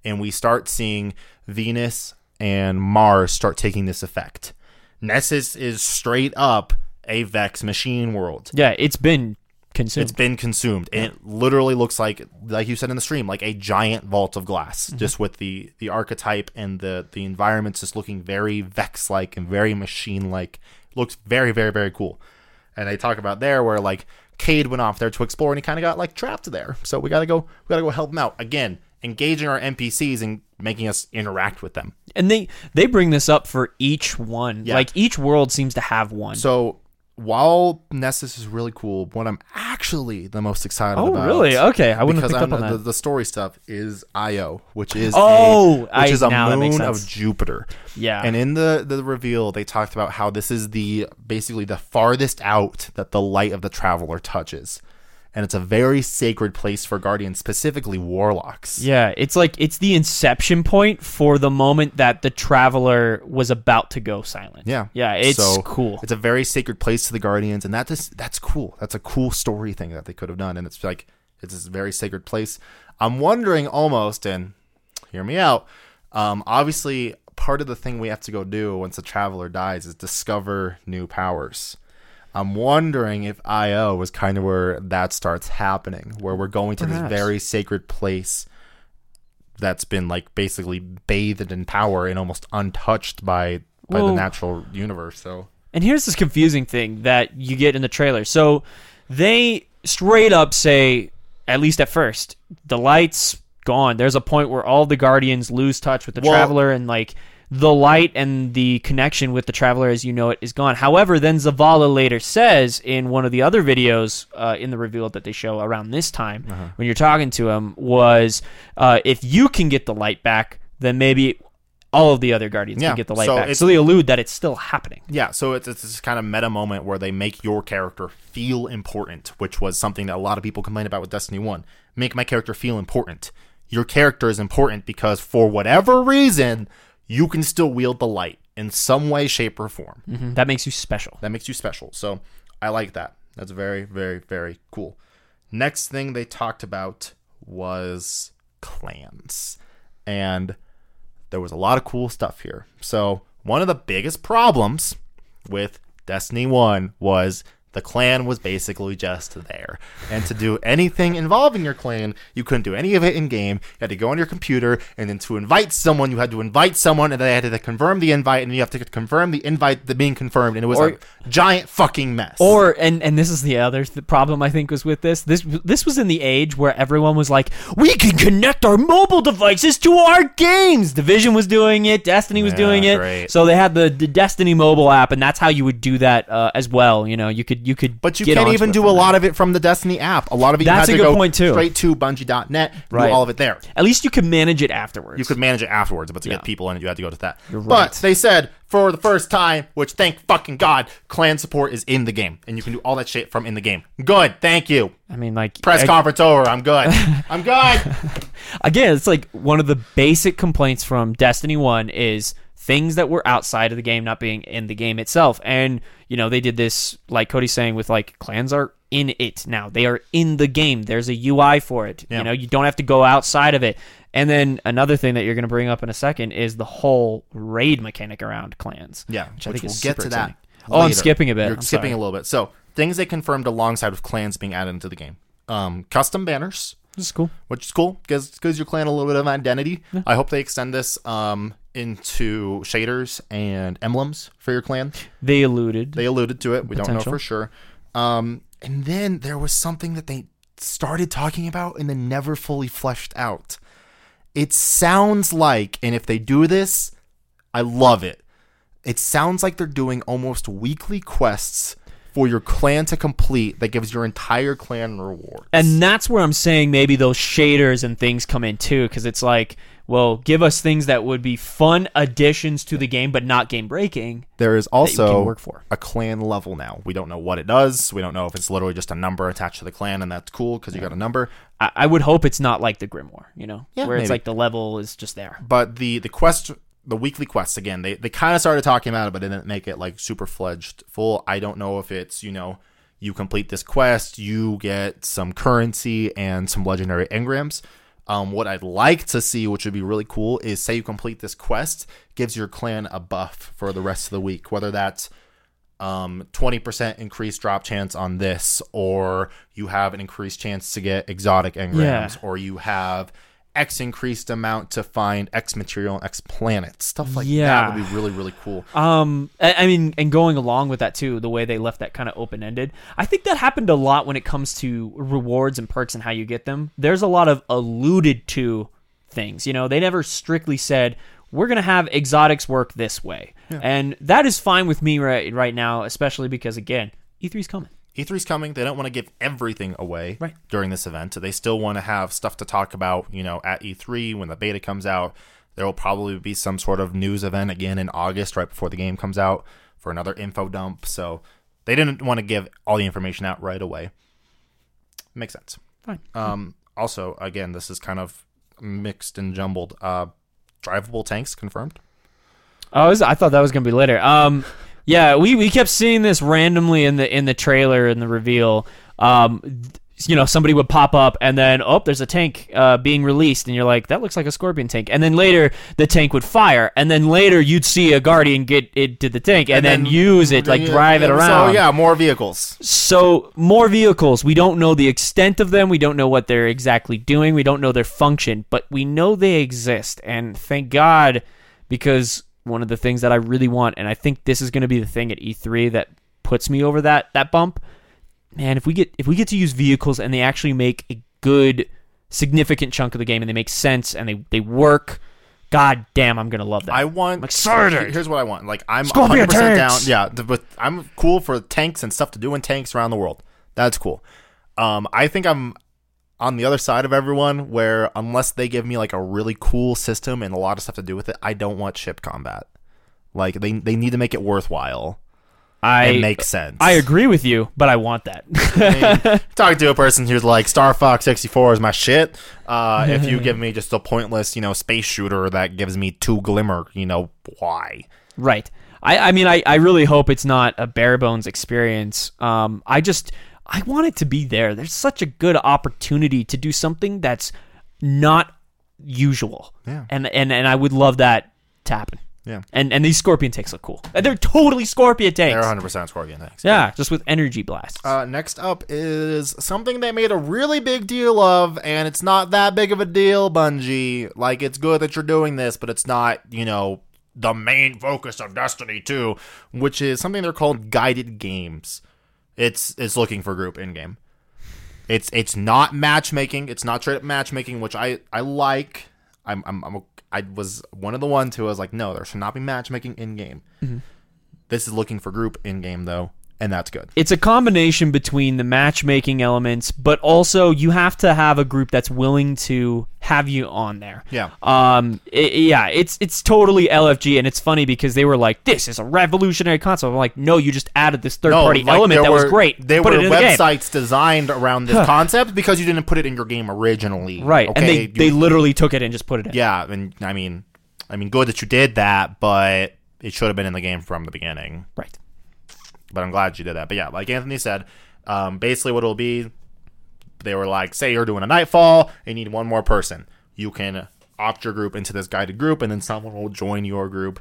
and we start seeing Venus and Mars start taking this effect. Nessus is straight up a Vex machine world. yeah, it's been consumed. It's been consumed, and it literally looks like, like you said in the stream, like a giant vault of glass, Mm-hmm. just with the the archetype and the the environments just looking very Vex like and very machine like. Looks very very very cool. And they talk about there where like Cayde went off there to explore, and he kind of got like trapped there. So we gotta go, we gotta go help him out again, engaging our NPCs and making us interact with them. and they they bring this up for each one. Yeah. Like each world seems to have one. So while Nessus is really cool, what I'm actually the most excited oh, about. really? Okay, I wouldn't have picked I'm, up on the, that. the story stuff is Io, which is Oh, a, which I- is a now that makes moon of. Jupiter. Yeah. and in the the reveal, they talked about how this is the basically the farthest out that the light of the traveler touches, and it's a very sacred place for guardians, specifically warlocks. yeah, it's like it's the inception point for the moment that the traveler was about to go silent. Yeah, Yeah, it's So, cool. It's a very sacred place to the guardians, and that is that's cool. That's a cool story thing that they could have done, and it's like it's this very sacred place. I'm wondering almost, and hear me out. Um, obviously, part of the thing we have to go do once the traveler dies is discover new powers. I'm wondering if IO was kind of where that starts happening, where we're going to Perhaps. this very sacred place that's been like basically bathed in power and almost untouched by by the natural universe. So And here's this confusing thing that you get in the trailer. So they straight up say, at least at first, the lights gone. There's a point where all the guardians lose touch with the Well- traveler and like the light and the connection with the traveler as you know it is gone. However, then Zavala later says in one of the other videos uh, in the reveal that they show around this time Uh-huh. when you're talking to him was uh, if you can get the light back, then maybe all of the other guardians Yeah, can get the light so back. So they allude that it's still happening. Yeah, so it's, it's this kind of meta moment where they make your character feel important, which was something that a lot of people complained about with Destiny 1. Make my character feel important. Your character is important because for whatever reason, you can still wield the light in some way, shape, or form. Mhm. That makes you special. That makes you special. So I like that. That's very, very, very cool. Next thing they talked about was clans. And there was a lot of cool stuff here. So one of the biggest problems with Destiny 1 was the clan was basically just there. And to do anything involving your clan, you couldn't do any of it in game. You had to go on your computer, and then to invite someone, you had to invite someone, and then they had to confirm the invite, and you have to confirm the invite the being confirmed, and it was Or- a giant fucking mess. Or and and this is the other th- problem I think was with this. This this was in the age where everyone was like, we can connect our mobile devices to our games. Division was doing it, Destiny was Yeah, doing it. great. So they had the, the Destiny mobile app, and that's how you would do that uh, as well. You know, you could you could. But you can't even do a lot of it from the Destiny app. A lot of it That's you a had to good go point, too. straight to Bungie.net, Right. do all of it there. At least you can manage it afterwards. You could manage it afterwards, but to Yeah. get people in it, you had to go to that. You're right. But they said for the first time, which thank fucking God, clan support is in the game, and you can do all that shit from in the game. Good, thank you. I mean, like Press I- conference over. I'm good. I'm good. again, it's like one of the basic complaints from Destiny 1 is things that were outside of the game not being in the game itself. And, you know, they did this, like Kody's saying, with like clans are in it now. They are in the game. There's a UI for it. Yeah. You know, you don't have to go outside of it. And then another thing that you're going to bring up in a second is the whole raid mechanic around clans. Yeah, which I which think we'll get to that. Oh, I'm skipping a bit. You're I'm skipping sorry. a little bit. So things they confirmed alongside with clans being added into the game. Um, custom banners. This is cool. which is cool gives gives your clan a little bit of identity. I hope they extend this um into shaders and emblems for your clan. They alluded. They alluded to it. We don't know for sure. Um, and then there was something that they started talking about and then never fully fleshed out. It sounds like, and if they do this, I love it. It sounds like they're doing almost weekly quests for your clan to complete that gives your entire clan rewards. And that's where I'm saying maybe those shaders and things come in too, because it's like, well, give us things that would be fun additions to the game, but not game breaking. There is also work for. a clan level now. We don't know what it does. We don't know if it's literally just a number attached to the clan, and that's cool because you got a number. I, I would hope it's not like the Grimoire, you know, Yeah, where it's like the level is just there. But the the quest, the weekly quests again, they they kind of started talking about it, but didn't make it like super fledged full. I don't know if it's you know you complete this quest, you get some currency and some legendary engrams. Um, what I'd like to see, which would be really cool, is say you complete this quest, gives your clan a buff for the rest of the week, whether that's um 20% increased drop chance on this or you have an increased chance to get exotic engrams Yeah. or you have x increased amount to find x material on x planets stuff like Yeah. that would be really really cool Um, I, I mean, and going along with that too, the way they left that kind of open ended, I think that happened a lot when it comes to rewards and perks and how you get them. There's a lot of alluded to things. You know, they never strictly said we're gonna have exotics work this way, and that is fine with me right right now, especially because again, E3's coming. E3's coming. They don't want to give everything away Right. during this event. They still want to have stuff to talk about, you know, at E3 when the beta comes out. There will probably be some sort of news event again in August, right before the game comes out, for another info dump. So they didn't want to give all the information out right away. Makes sense. Fine. Um, also, again, this is kind of mixed and jumbled. Uh, drivable tanks confirmed. Oh, I was- I thought that was gonna be later. Um, yeah, we, we kept seeing this randomly in the in the trailer and the reveal. Um, you know, somebody would pop up and then oh, there's a tank uh, being released, and you're like, that looks like a scorpion tank. And then later, the tank would fire, and then later you'd see a guardian get into the tank and, then, use it, like Yeah, drive it around. So yeah, more vehicles. So more vehicles. We don't know the extent of them. We don't know what they're exactly doing. We don't know their function, but we know they exist. And thank God, because one of the things that I really want, and I think this is going to be the thing at E3 that puts me over that that bump. Man, if we get if we get to use vehicles and they actually make a good significant chunk of the game and they make sense and they, they work God damn, I'm gonna love that. I want. I'm excited. Here's what I want. Like I'm Scorpion 100 percent down. Yeah, the, but I'm cool for tanks and stuff to do in tanks around the world. That's cool. Um, I think I'm on the other side of everyone where unless they give me like a really cool system and a lot of stuff to do with it, I don't want ship combat. Like they they need to make it worthwhile I make sense. I agree with you, but I want that. talking to a person who's like Star Fox 64 is my shit. Uh, if you give me just a pointless, you know, space shooter that gives me two glimmer, you know, why? Right. I, I mean, I, I really hope it's not a bare bones experience. Um, I just, I want it to be there. There's such a good opportunity to do something that's not usual. Yeah. And, and, and I would love that to happen. Yeah. And, and these Scorpion tanks look cool. And they're totally Scorpion tanks. They're 100% Scorpion tanks. yeah, just with energy blasts. Uh, next up is something they made a really big deal of, and it's not that big of a deal, Bungie. Like, it's good that you're doing this, but it's not, you know, the main focus of Destiny 2, which is something they're called guided games. It's it's looking for group in game. It's it's not matchmaking. It's not straight up matchmaking, which I I like. I'm I'm, I'm a, I was one of the ones who was like, no, there should not be matchmaking in game. Mm-hmm. This is looking for group in game though, and that's good. it's a combination between the matchmaking elements, but also you have to have a group that's willing to have you on there. Yeah. Um. i- yeah. It's it's totally LFG, and it's funny because they were like, "This is a revolutionary concept." I'm like, "No, you just added this third party like, element that was great. There Put were it in the game." websites designed around this concept because you didn't put it in your game originally. Right, and they You- they literally took it and just put it in. yeah, and I mean, I mean, good that you did that, but it should have been in the game from the beginning. Right. But I'm glad you did that. But yeah, like Anthony said, um, basically what it'll be, they were like, say you're doing a nightfall, you need one more person. You can opt your group into this guided group, and then someone will join your group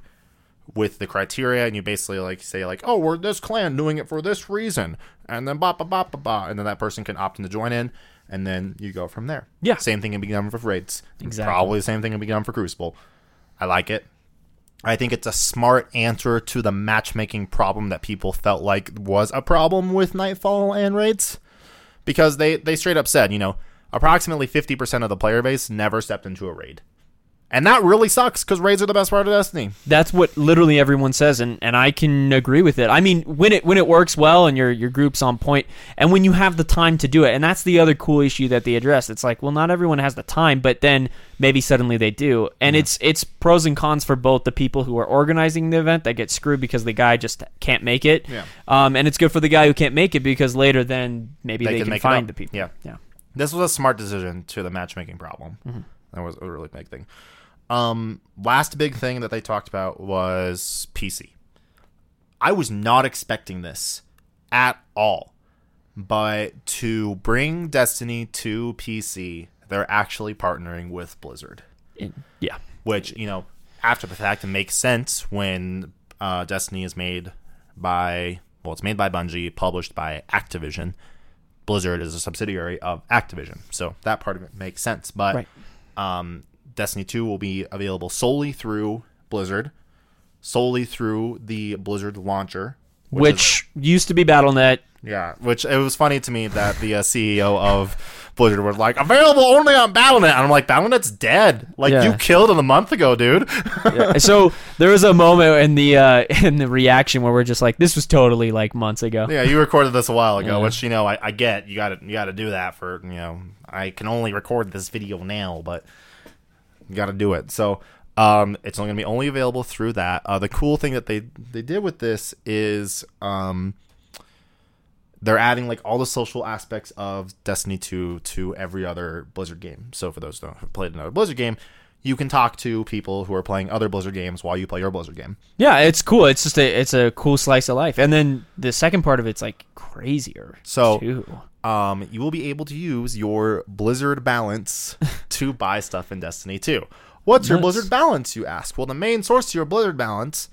with the criteria, and you basically like say like, oh, we're this clan doing it for this reason, and then ba ba ba ba ba, and then that person can opt in to join in, and then you go from there. Yeah. same thing can be done for raids. Exactly. Probably the same thing can be done for Crucible. I like it. I think it's a smart answer to the matchmaking problem that people felt like was a problem with Nightfall and raids, because they they straight up said, you know, approximately fifty percent of the player base never stepped into a raid, and that really sucks because raids are the best part of Destiny. That's what literally everyone says, and, and I can agree with it. I mean, when it when it works well and your your group's on point, and when you have the time to do it, and that's the other cool issue that they address. It's like, well, not everyone has the time, but then maybe suddenly they do, and it's it's pros and cons for both the people who are organizing the event that get screwed because the guy just can't make it, Yeah. um, and it's good for the guy who can't make it because later then maybe They they, can can, find the people. Yeah. yeah. This was a smart decision to the matchmaking problem. That was a really big thing. Um, last big thing that they talked about was PC. I was not expecting this at all, but to bring Destiny to PC, they're actually partnering with Blizzard, yeah. which you know, after the fact, it makes sense when uh, Destiny is made by well, it's made by Bungie, published by Activision. Blizzard is a subsidiary of Activision, so that part of it makes sense. But Right. um, Destiny 2 will be available solely through Blizzard, solely through the Blizzard launcher. Which, used to be BattleNet. Yeah, which it was funny to me that the uh, CEO of Blizzard was like, available only on BattleNet. And I'm like, BattleNet's dead. Like, Yeah. you killed it a month ago, dude. so there was a moment in the uh, in the reaction where we're just like, this was totally like months ago. yeah, you recorded this a while ago, Yeah. which, you know, I, I get. You gotta, you gotta do that for, you know, I can only record this video now, but you gotta do it. So, um, it's only gonna be only available through that. Uh, the cool thing that they they did with this is um, they're adding like all the social aspects of Destiny 2 to every other Blizzard game. So for those who have played another Blizzard game, you can talk to people who are playing other Blizzard games while you play your Blizzard game. Yeah, it's cool. It's just a it's a cool slice of life. And then the second part of it's like crazier. So- too. Um, you will be able to use your Blizzard balance to buy stuff in Destiny 2. What's your. Blizzard balance, you ask? Well, the main source to your Blizzard balance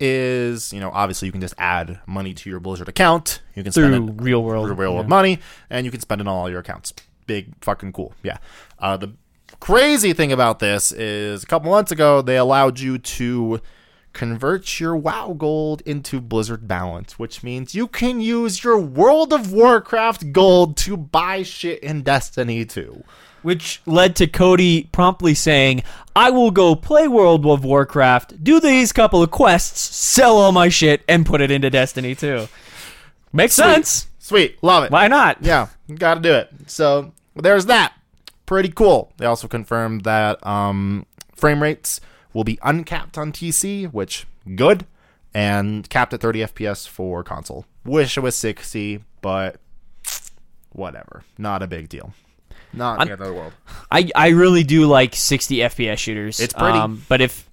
is, you know, obviously you can just add money to your Blizzard account. You can spend it real world. through real world yeah. money, and you can spend it on all your accounts. Big fucking cool. Yeah. Uh, the crazy thing about this is a couple months ago they allowed you to converts your WoW gold into Blizzard balance, which means you can use your World of Warcraft gold to buy shit in Destiny 2. Which led to Kody promptly saying, I will go play World of Warcraft, do these couple of quests, sell all my shit, and put it into Destiny 2. Makes sense. Sweet, love it. Why not? Yeah, got to do it. So there's that. Pretty cool. They also confirmed that um, frame rates will be uncapped on PC, which good, and capped at 30 FPS for console. Wish it was 60, but whatever. Not a big deal. Not the end of the world. I, I really do like 60 FPS shooters. It's pretty. Um, but if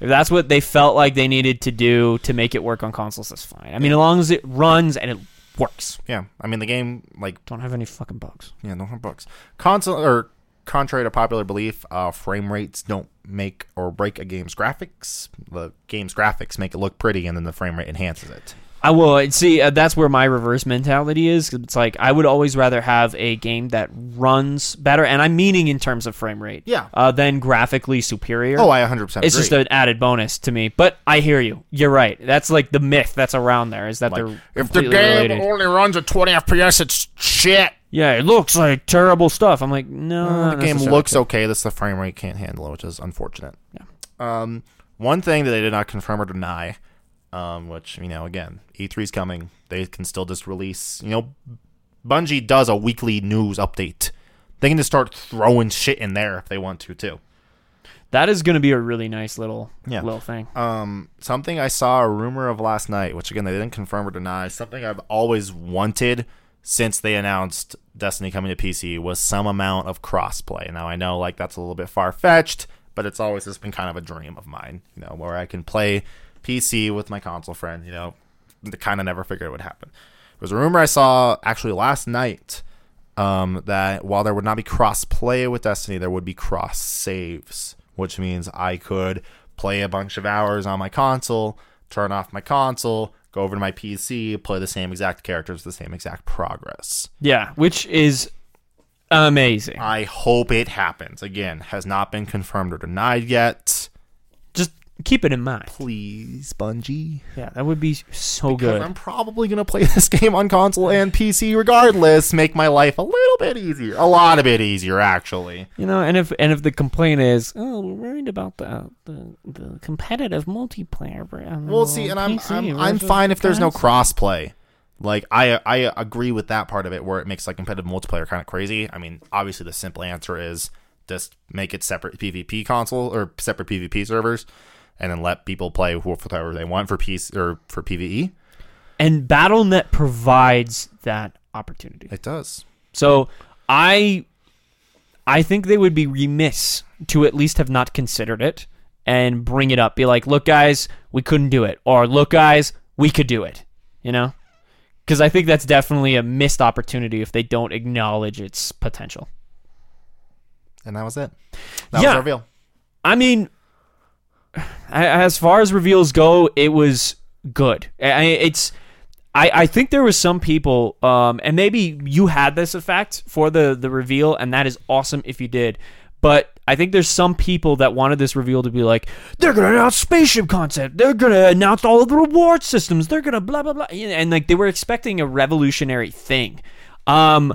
if that's what they felt like they needed to do to make it work on consoles, that's fine. I mean, as long as it runs and it works. Yeah, I mean the game like Don't have any fucking bugs. yeah, no hard bugs. Console or contrary to popular belief, uh, frame rates don't make or break a game's graphics. The game's graphics make it look pretty, and then the frame rate enhances it. I will see. Uh, that's where my reverse mentality is. It's like I would always rather have a game that runs better, and I'm meaning in terms of frame rate. Yeah. Uh, than graphically superior. Oh, I 100 percent. it's just an added bonus to me. But I hear you. You're right. That's like the myth that's around there is that they're if the game related. only runs at 20 FPS, it's shit. Yeah, it looks like terrible stuff. I'm like, no, the game looks okay. This the frame rate can't handle it, which is unfortunate. Yeah. Um, one thing that they did not confirm or deny, um, which you know, again, E3's coming. They can still just release. You know, Bungie does a weekly news update. They can just start throwing shit in there if they want to too. That is going to be a really nice little Yeah. little thing. Um, something I saw a rumor of last night, which again they didn't confirm or deny. Something I've always wanted since they announced Destiny coming to PC was some amount of crossplay. Now I know like that's a little bit far fetched, but it's always just been kind of a dream of mine. You know, where I can play PC with my console friend. You know, kind of never figured it would happen. It was a rumor I saw actually last night um, that while there would not be cross play with Destiny, there would be cross saves, which means I could play a bunch of hours on my console, turn off my console, go over to my PC, play the same exact characters, the same exact progress. Yeah, which is amazing. I hope it happens. Again, has not been confirmed or denied yet. Keep it in mind. Please, Bungie. Yeah, that would be so Because good. I'm probably gonna play this game on console and PC regardless. Make my life a little bit easier, a lot of bit easier, actually. You know, and if and if the complaint is, oh, we're worried about the the, the competitive multiplayer. the um, Well, see, and I'm PC I'm, I'm fine if there's no crossplay. Like I I agree with that part of it, where it makes like competitive multiplayer kind of crazy. I mean, obviously the simple answer is just make it separate PvP console or separate PvP servers, and then let people play wh- whatever they want for PC or for PVE. And BattleNet provides that opportunity. It does. So I I think they would be remiss to at least have not considered it and bring it up. Be like, look, guys, we couldn't do it, or look, guys, we could do it. You know, because I think that's definitely a missed opportunity if they don't acknowledge its potential. And that was it. That Yeah. was reveal. I mean, as far as reveals go, it was good. I, it's, I, I think there was some people, um, and maybe you had this effect for the the reveal, and that is awesome if you did. But I think there's some people that wanted this reveal to be like, they're gonna announce spaceship concept, they're gonna announce all of the reward systems, they're gonna blah blah blah, and like they were expecting a revolutionary thing. Um,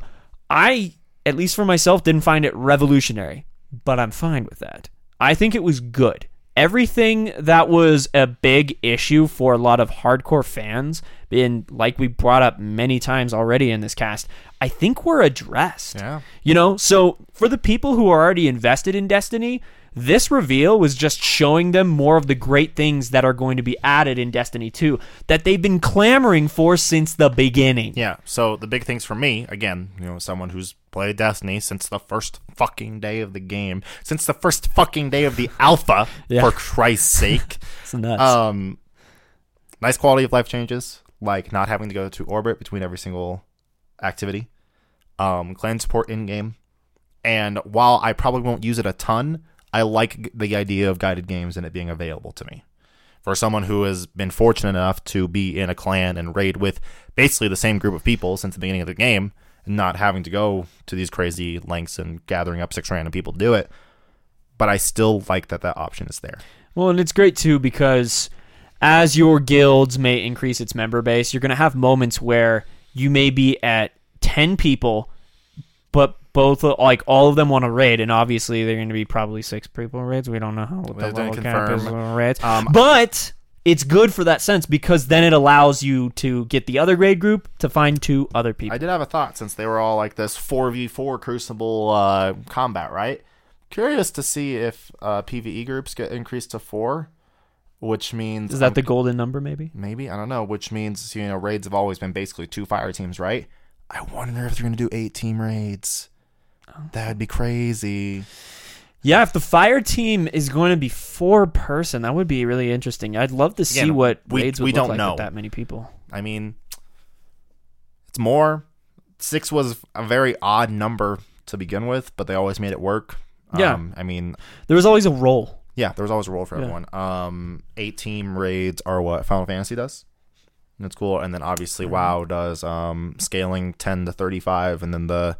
I, at least for myself, didn't find it revolutionary, but I'm fine with that. I think it was good. Everything that was a big issue for a lot of hardcore fans, and like we brought up many times already in this cast, I think were addressed. Yeah. You know, so for the people who are already invested in Destiny, this reveal was just showing them more of the great things that are going to be added in Destiny 2 that they've been clamoring for since the beginning. Yeah. So the big things for me, again, you know, someone who's played Destiny since the first fucking day of the game, since the first fucking day of the alpha, Yeah. for Christ's sake. It's nuts. um, nice quality of life changes, like not having to go to orbit between every single activity. Um, clan support in game, and while I probably won't use it a ton, I like the idea of guided games and it being available to me. For someone who has been fortunate enough to be in a clan and raid with basically the same group of people since the beginning of the game, and not having to go to these crazy lengths and gathering up six random people to do it, but I still like that that option is there. Well, and it's great too because as your guilds may increase its member base, you're going to have moments where you may be at 10 people, but both like all of them want to raid, and obviously they're going to be probably six people raids. We don't know how what the level is on raids, Um, but it's good for that sense because then it allows you to get the other grade group to find two other people. I did have a thought since they were all like this 4v4 Crucible uh, combat, right? Curious to see if uh, PvE groups get increased to four, which means Is that um, the golden number? Maybe. maybe I don't know. Which means you know raids have always been basically two fire teams, right? I wonder if they're gonna do eight team raids. That'd be crazy. Yeah, if the fire team is going to be four person, that would be really interesting. I'd love to see Again, what we- raids would we look don't like know. with that many people. I mean, it's more. Six was a very odd number to begin with, but they always made it work. Yeah. Um, I mean, There was always a role. Yeah, there was always a role for Yeah. everyone. Um, eight team raids are what Final Fantasy does. That's cool. And then obviously WoW does um, scaling ten to thirty five, and then the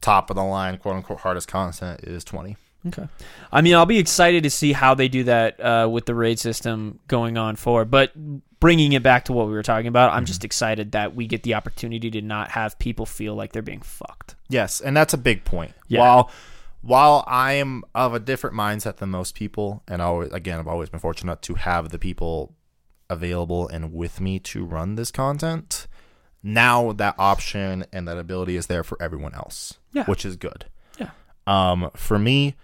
top of the line, quote unquote, hardest content is twenty. Okay. I mean, I'll be excited to see how they do that uh, with the raid system going on forward. But bringing it back to what we were talking about, I'm just excited that we get the opportunity to not have people feel like they're being fucked. Yes, and that's a big point. Yeah. While while I am of a different mindset than most people, and always again, I've always been fortunate to have the people available and with me to run this content. Now that option and that ability is there for everyone else, Yeah. which is good. Yeah. Um, for me,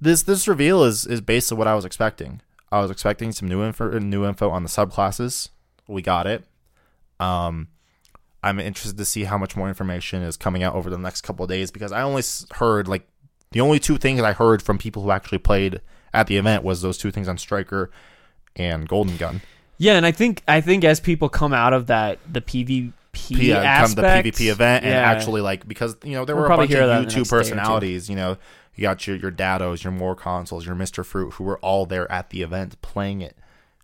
this this reveal is is basically what I was expecting. I was expecting some new info new info on the subclasses. We got it. Um, I'm interested to see how much more information is coming out over the next couple of days because I only heard like the only two things I heard from people who actually played at the event was those two things on Striker and Golden Gun. Yeah, and I think I think as people come out of that the PvP P- uh, come the PvP event and yeah. actually like because you know there We'll were a bunch of that in the YouTube next day or two. personalities. You know, you got your your Dattos, your More Consoles, your Mister Fruit, who were all there at the event playing it.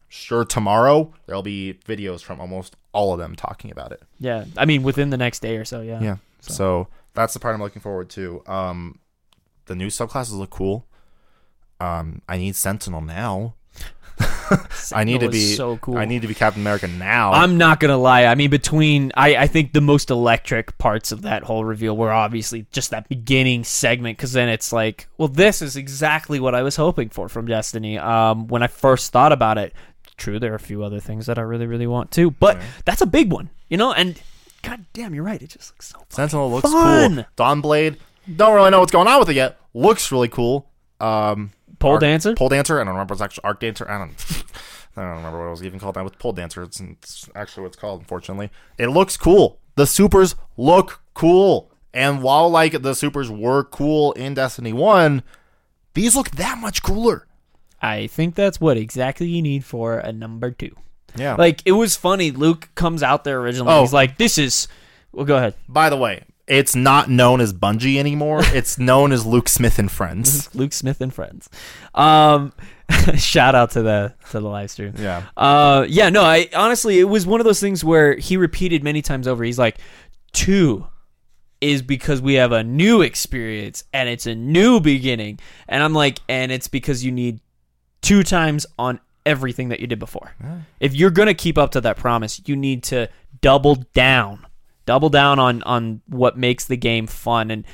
Sure, tomorrow there'll be videos from almost all of them talking about it. yeah, I mean within the next day or so. Yeah, Yeah. So- So. that's the part I'm looking forward to. Um, the new subclasses look cool. Um, I need Sentinel now. I need to be so cool. I need to be Captain America now. I'm not gonna lie. I mean, between I, I think the most electric parts of that whole reveal were obviously just that beginning segment, because then it's like, well, this is exactly what I was hoping for from Destiny. Um, when I first thought about it, true, there are a few other things that I really, really want too, but that's a big one, you know. And god damn, you're right. It just looks so. Sentinel looks fun. cool. Dawnblade. Don't really know what's going on with it yet. Looks really cool. Um, Pole Arc- dancer. Pole dancer. I don't remember. It's actually Arc dancer. I don't. I don't remember what it was even called. Now with pole dancer, it's, it's actually what it's called. Unfortunately, it looks cool. The supers look cool, and while like the supers were cool in Destiny One, these look that much cooler. I think that's what exactly you need for a number two. Yeah. Like it was funny. Luke comes out there originally. Oh. He's like, "This is." Well, go ahead. By the way, it's not known as Bungie anymore. it's known as Luke Smith and Friends. Luke Smith and friends. Um, shout out to the to the live stream. Yeah. Uh, yeah, no, I honestly, it was one of those things where he repeated many times over. He's like, two is because we have a new experience and it's a new beginning, and I'm like, and it's because you need two times on everything that you did before. If you're gonna keep up to that promise, you need to double down, double down on on what makes the game fun and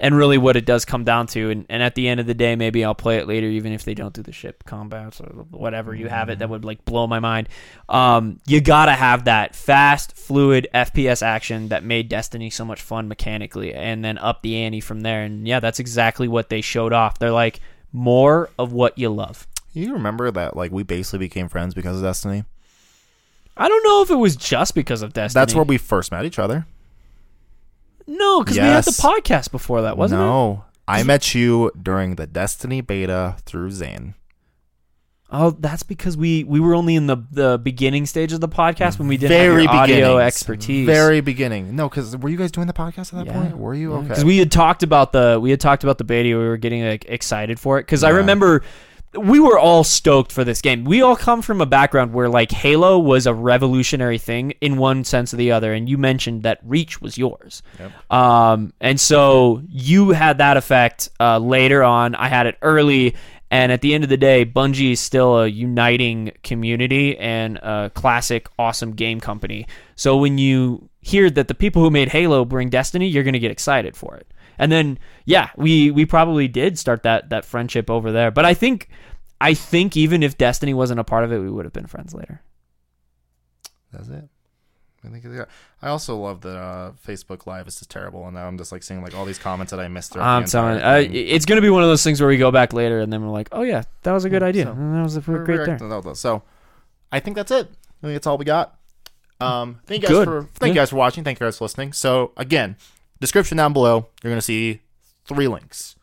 and really what it does come down to. And, and at the end of the day, maybe I'll play it later, even if they don't do the ship combats or whatever you have it that would like blow my mind. Um, you gotta have that fast, fluid FPS action that made Destiny so much fun mechanically, and then up the ante from there. And yeah, that's exactly what they showed off. They're like more of what you love. You remember that like we basically became friends because of Destiny? I don't know if it was just because of Destiny. That's where we first met each other. no, because we had the podcast before that, wasn't it? no, I met you during the Destiny beta through Zane. Oh, that's because we we were only in the the beginning stage of the podcast when we didn't Very have audio expertise. Very beginning. No, because were you guys doing the podcast at that Yeah. point? Were you okay? because we had talked about the we had talked about the beta. We were getting like excited for it because I remember we were all stoked for this game. We all come from a background where like Halo was a revolutionary thing in one sense or the other, and you mentioned that Reach was yours. Yep. Um, and so you had that effect uh, later on. I had it early, and at the end of the day, Bungie is still a uniting community and a classic, awesome game company. So when you hear that the people who made Halo bring Destiny, you're going to get excited for it. And then, yeah, we we probably did start that that friendship over there. But I think, I think even if Destiny wasn't a part of it, we would have been friends later. That's it. I think yeah. I also love that uh, Facebook Live is just terrible, and now I'm just like seeing like all these comments that I missed. I'm telling you, uh, it's going to be one of those things where we go back later and then we're like, oh yeah, that was a good Yeah, idea. so- that was a great there. reacting to all those. So I think that's it. I think that's all we got. Um, thank you guys Good. for thank you guys for watching. Thank you guys for listening. So again, description down below, you're gonna see three links.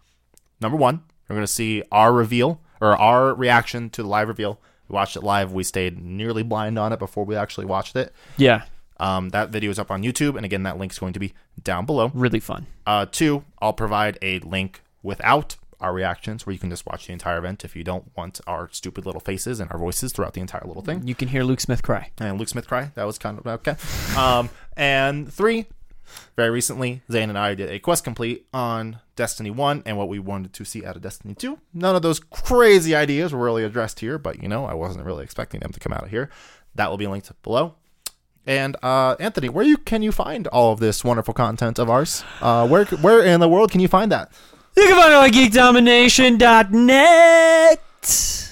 Number one, you're gonna see our reveal or our reaction to the live reveal. We watched it live. We stayed nearly blind on it before we actually watched it. Yeah, Um, that video is up on YouTube, and again, that link's going to be down below. really fun. Uh, two, I'll provide a link without our reactions where you can just watch the entire event if you don't want our stupid little faces and our voices throughout the entire little thing. You can hear Luke Smith cry. And Luke Smith cry. That was kind of okay. Um, and three, very recently, Zane and I did a quest complete on Destiny 1 and what we wanted to see out of Destiny 2. None of those crazy ideas were really addressed here, but you know, I wasn't really expecting them to come out of here. That will be linked below. And uh, Anthony, where you can you find all of this wonderful content of ours? Uh, where where in the world can you find that? You can find it on geekdomination.net.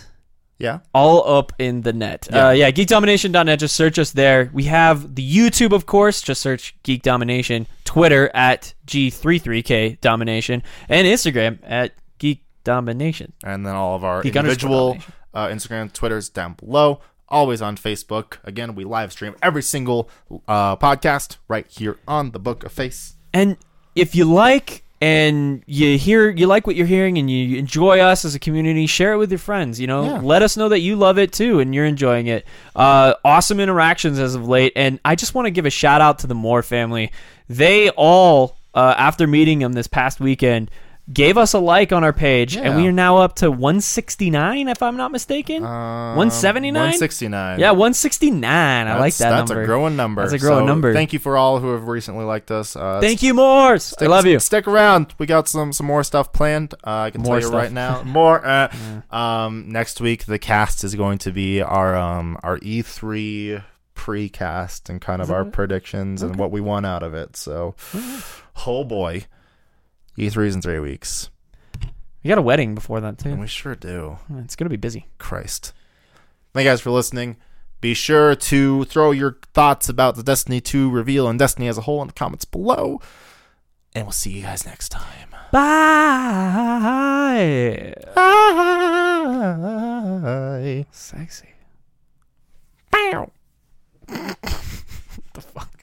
Yeah, All up in the net. Yeah. Uh, yeah, geekdomination.net. Just search us there. We have the YouTube, of course. Just search Geek Domination. Twitter at G33K Domination. And Instagram at Geek Domination. and then all of our Geek individual uh, Instagram, Twitters down below. Always on Facebook. Again, we live stream every single uh, podcast right here on the Book of Face. And if you like and you hear you like what you're hearing and you enjoy us as a community, share it with your friends. You know, Yeah. let us know that you love it too and you're enjoying it. Uh, awesome interactions as of late, and I just want to give a shout out to the Moore family. They all, uh, after meeting them this past weekend. Gave us a like on our page, and we are now up to 169, if I'm not mistaken. Um, 179? 169. yeah, 169. I like that That's number. a growing number. That's a growing So number. Thank you for all who have recently liked us. Uh, Thank you, Moores. I love you. Stick around. We got some some more stuff planned. Uh, I can More tell you stuff. right now. More. Uh, um, next week the cast is going to be our um our E3 precast and kind of our predictions and what we want out of it. So, oh boy, E3's in three weeks. We got a wedding before that too. And we sure do. It's gonna be busy. Christ. Thank you guys for listening. Be sure to throw your thoughts about the Destiny 2 reveal and Destiny as a whole in the comments below. And we'll see you guys next time. Bye. Bye. Sexy. Bow. the fuck?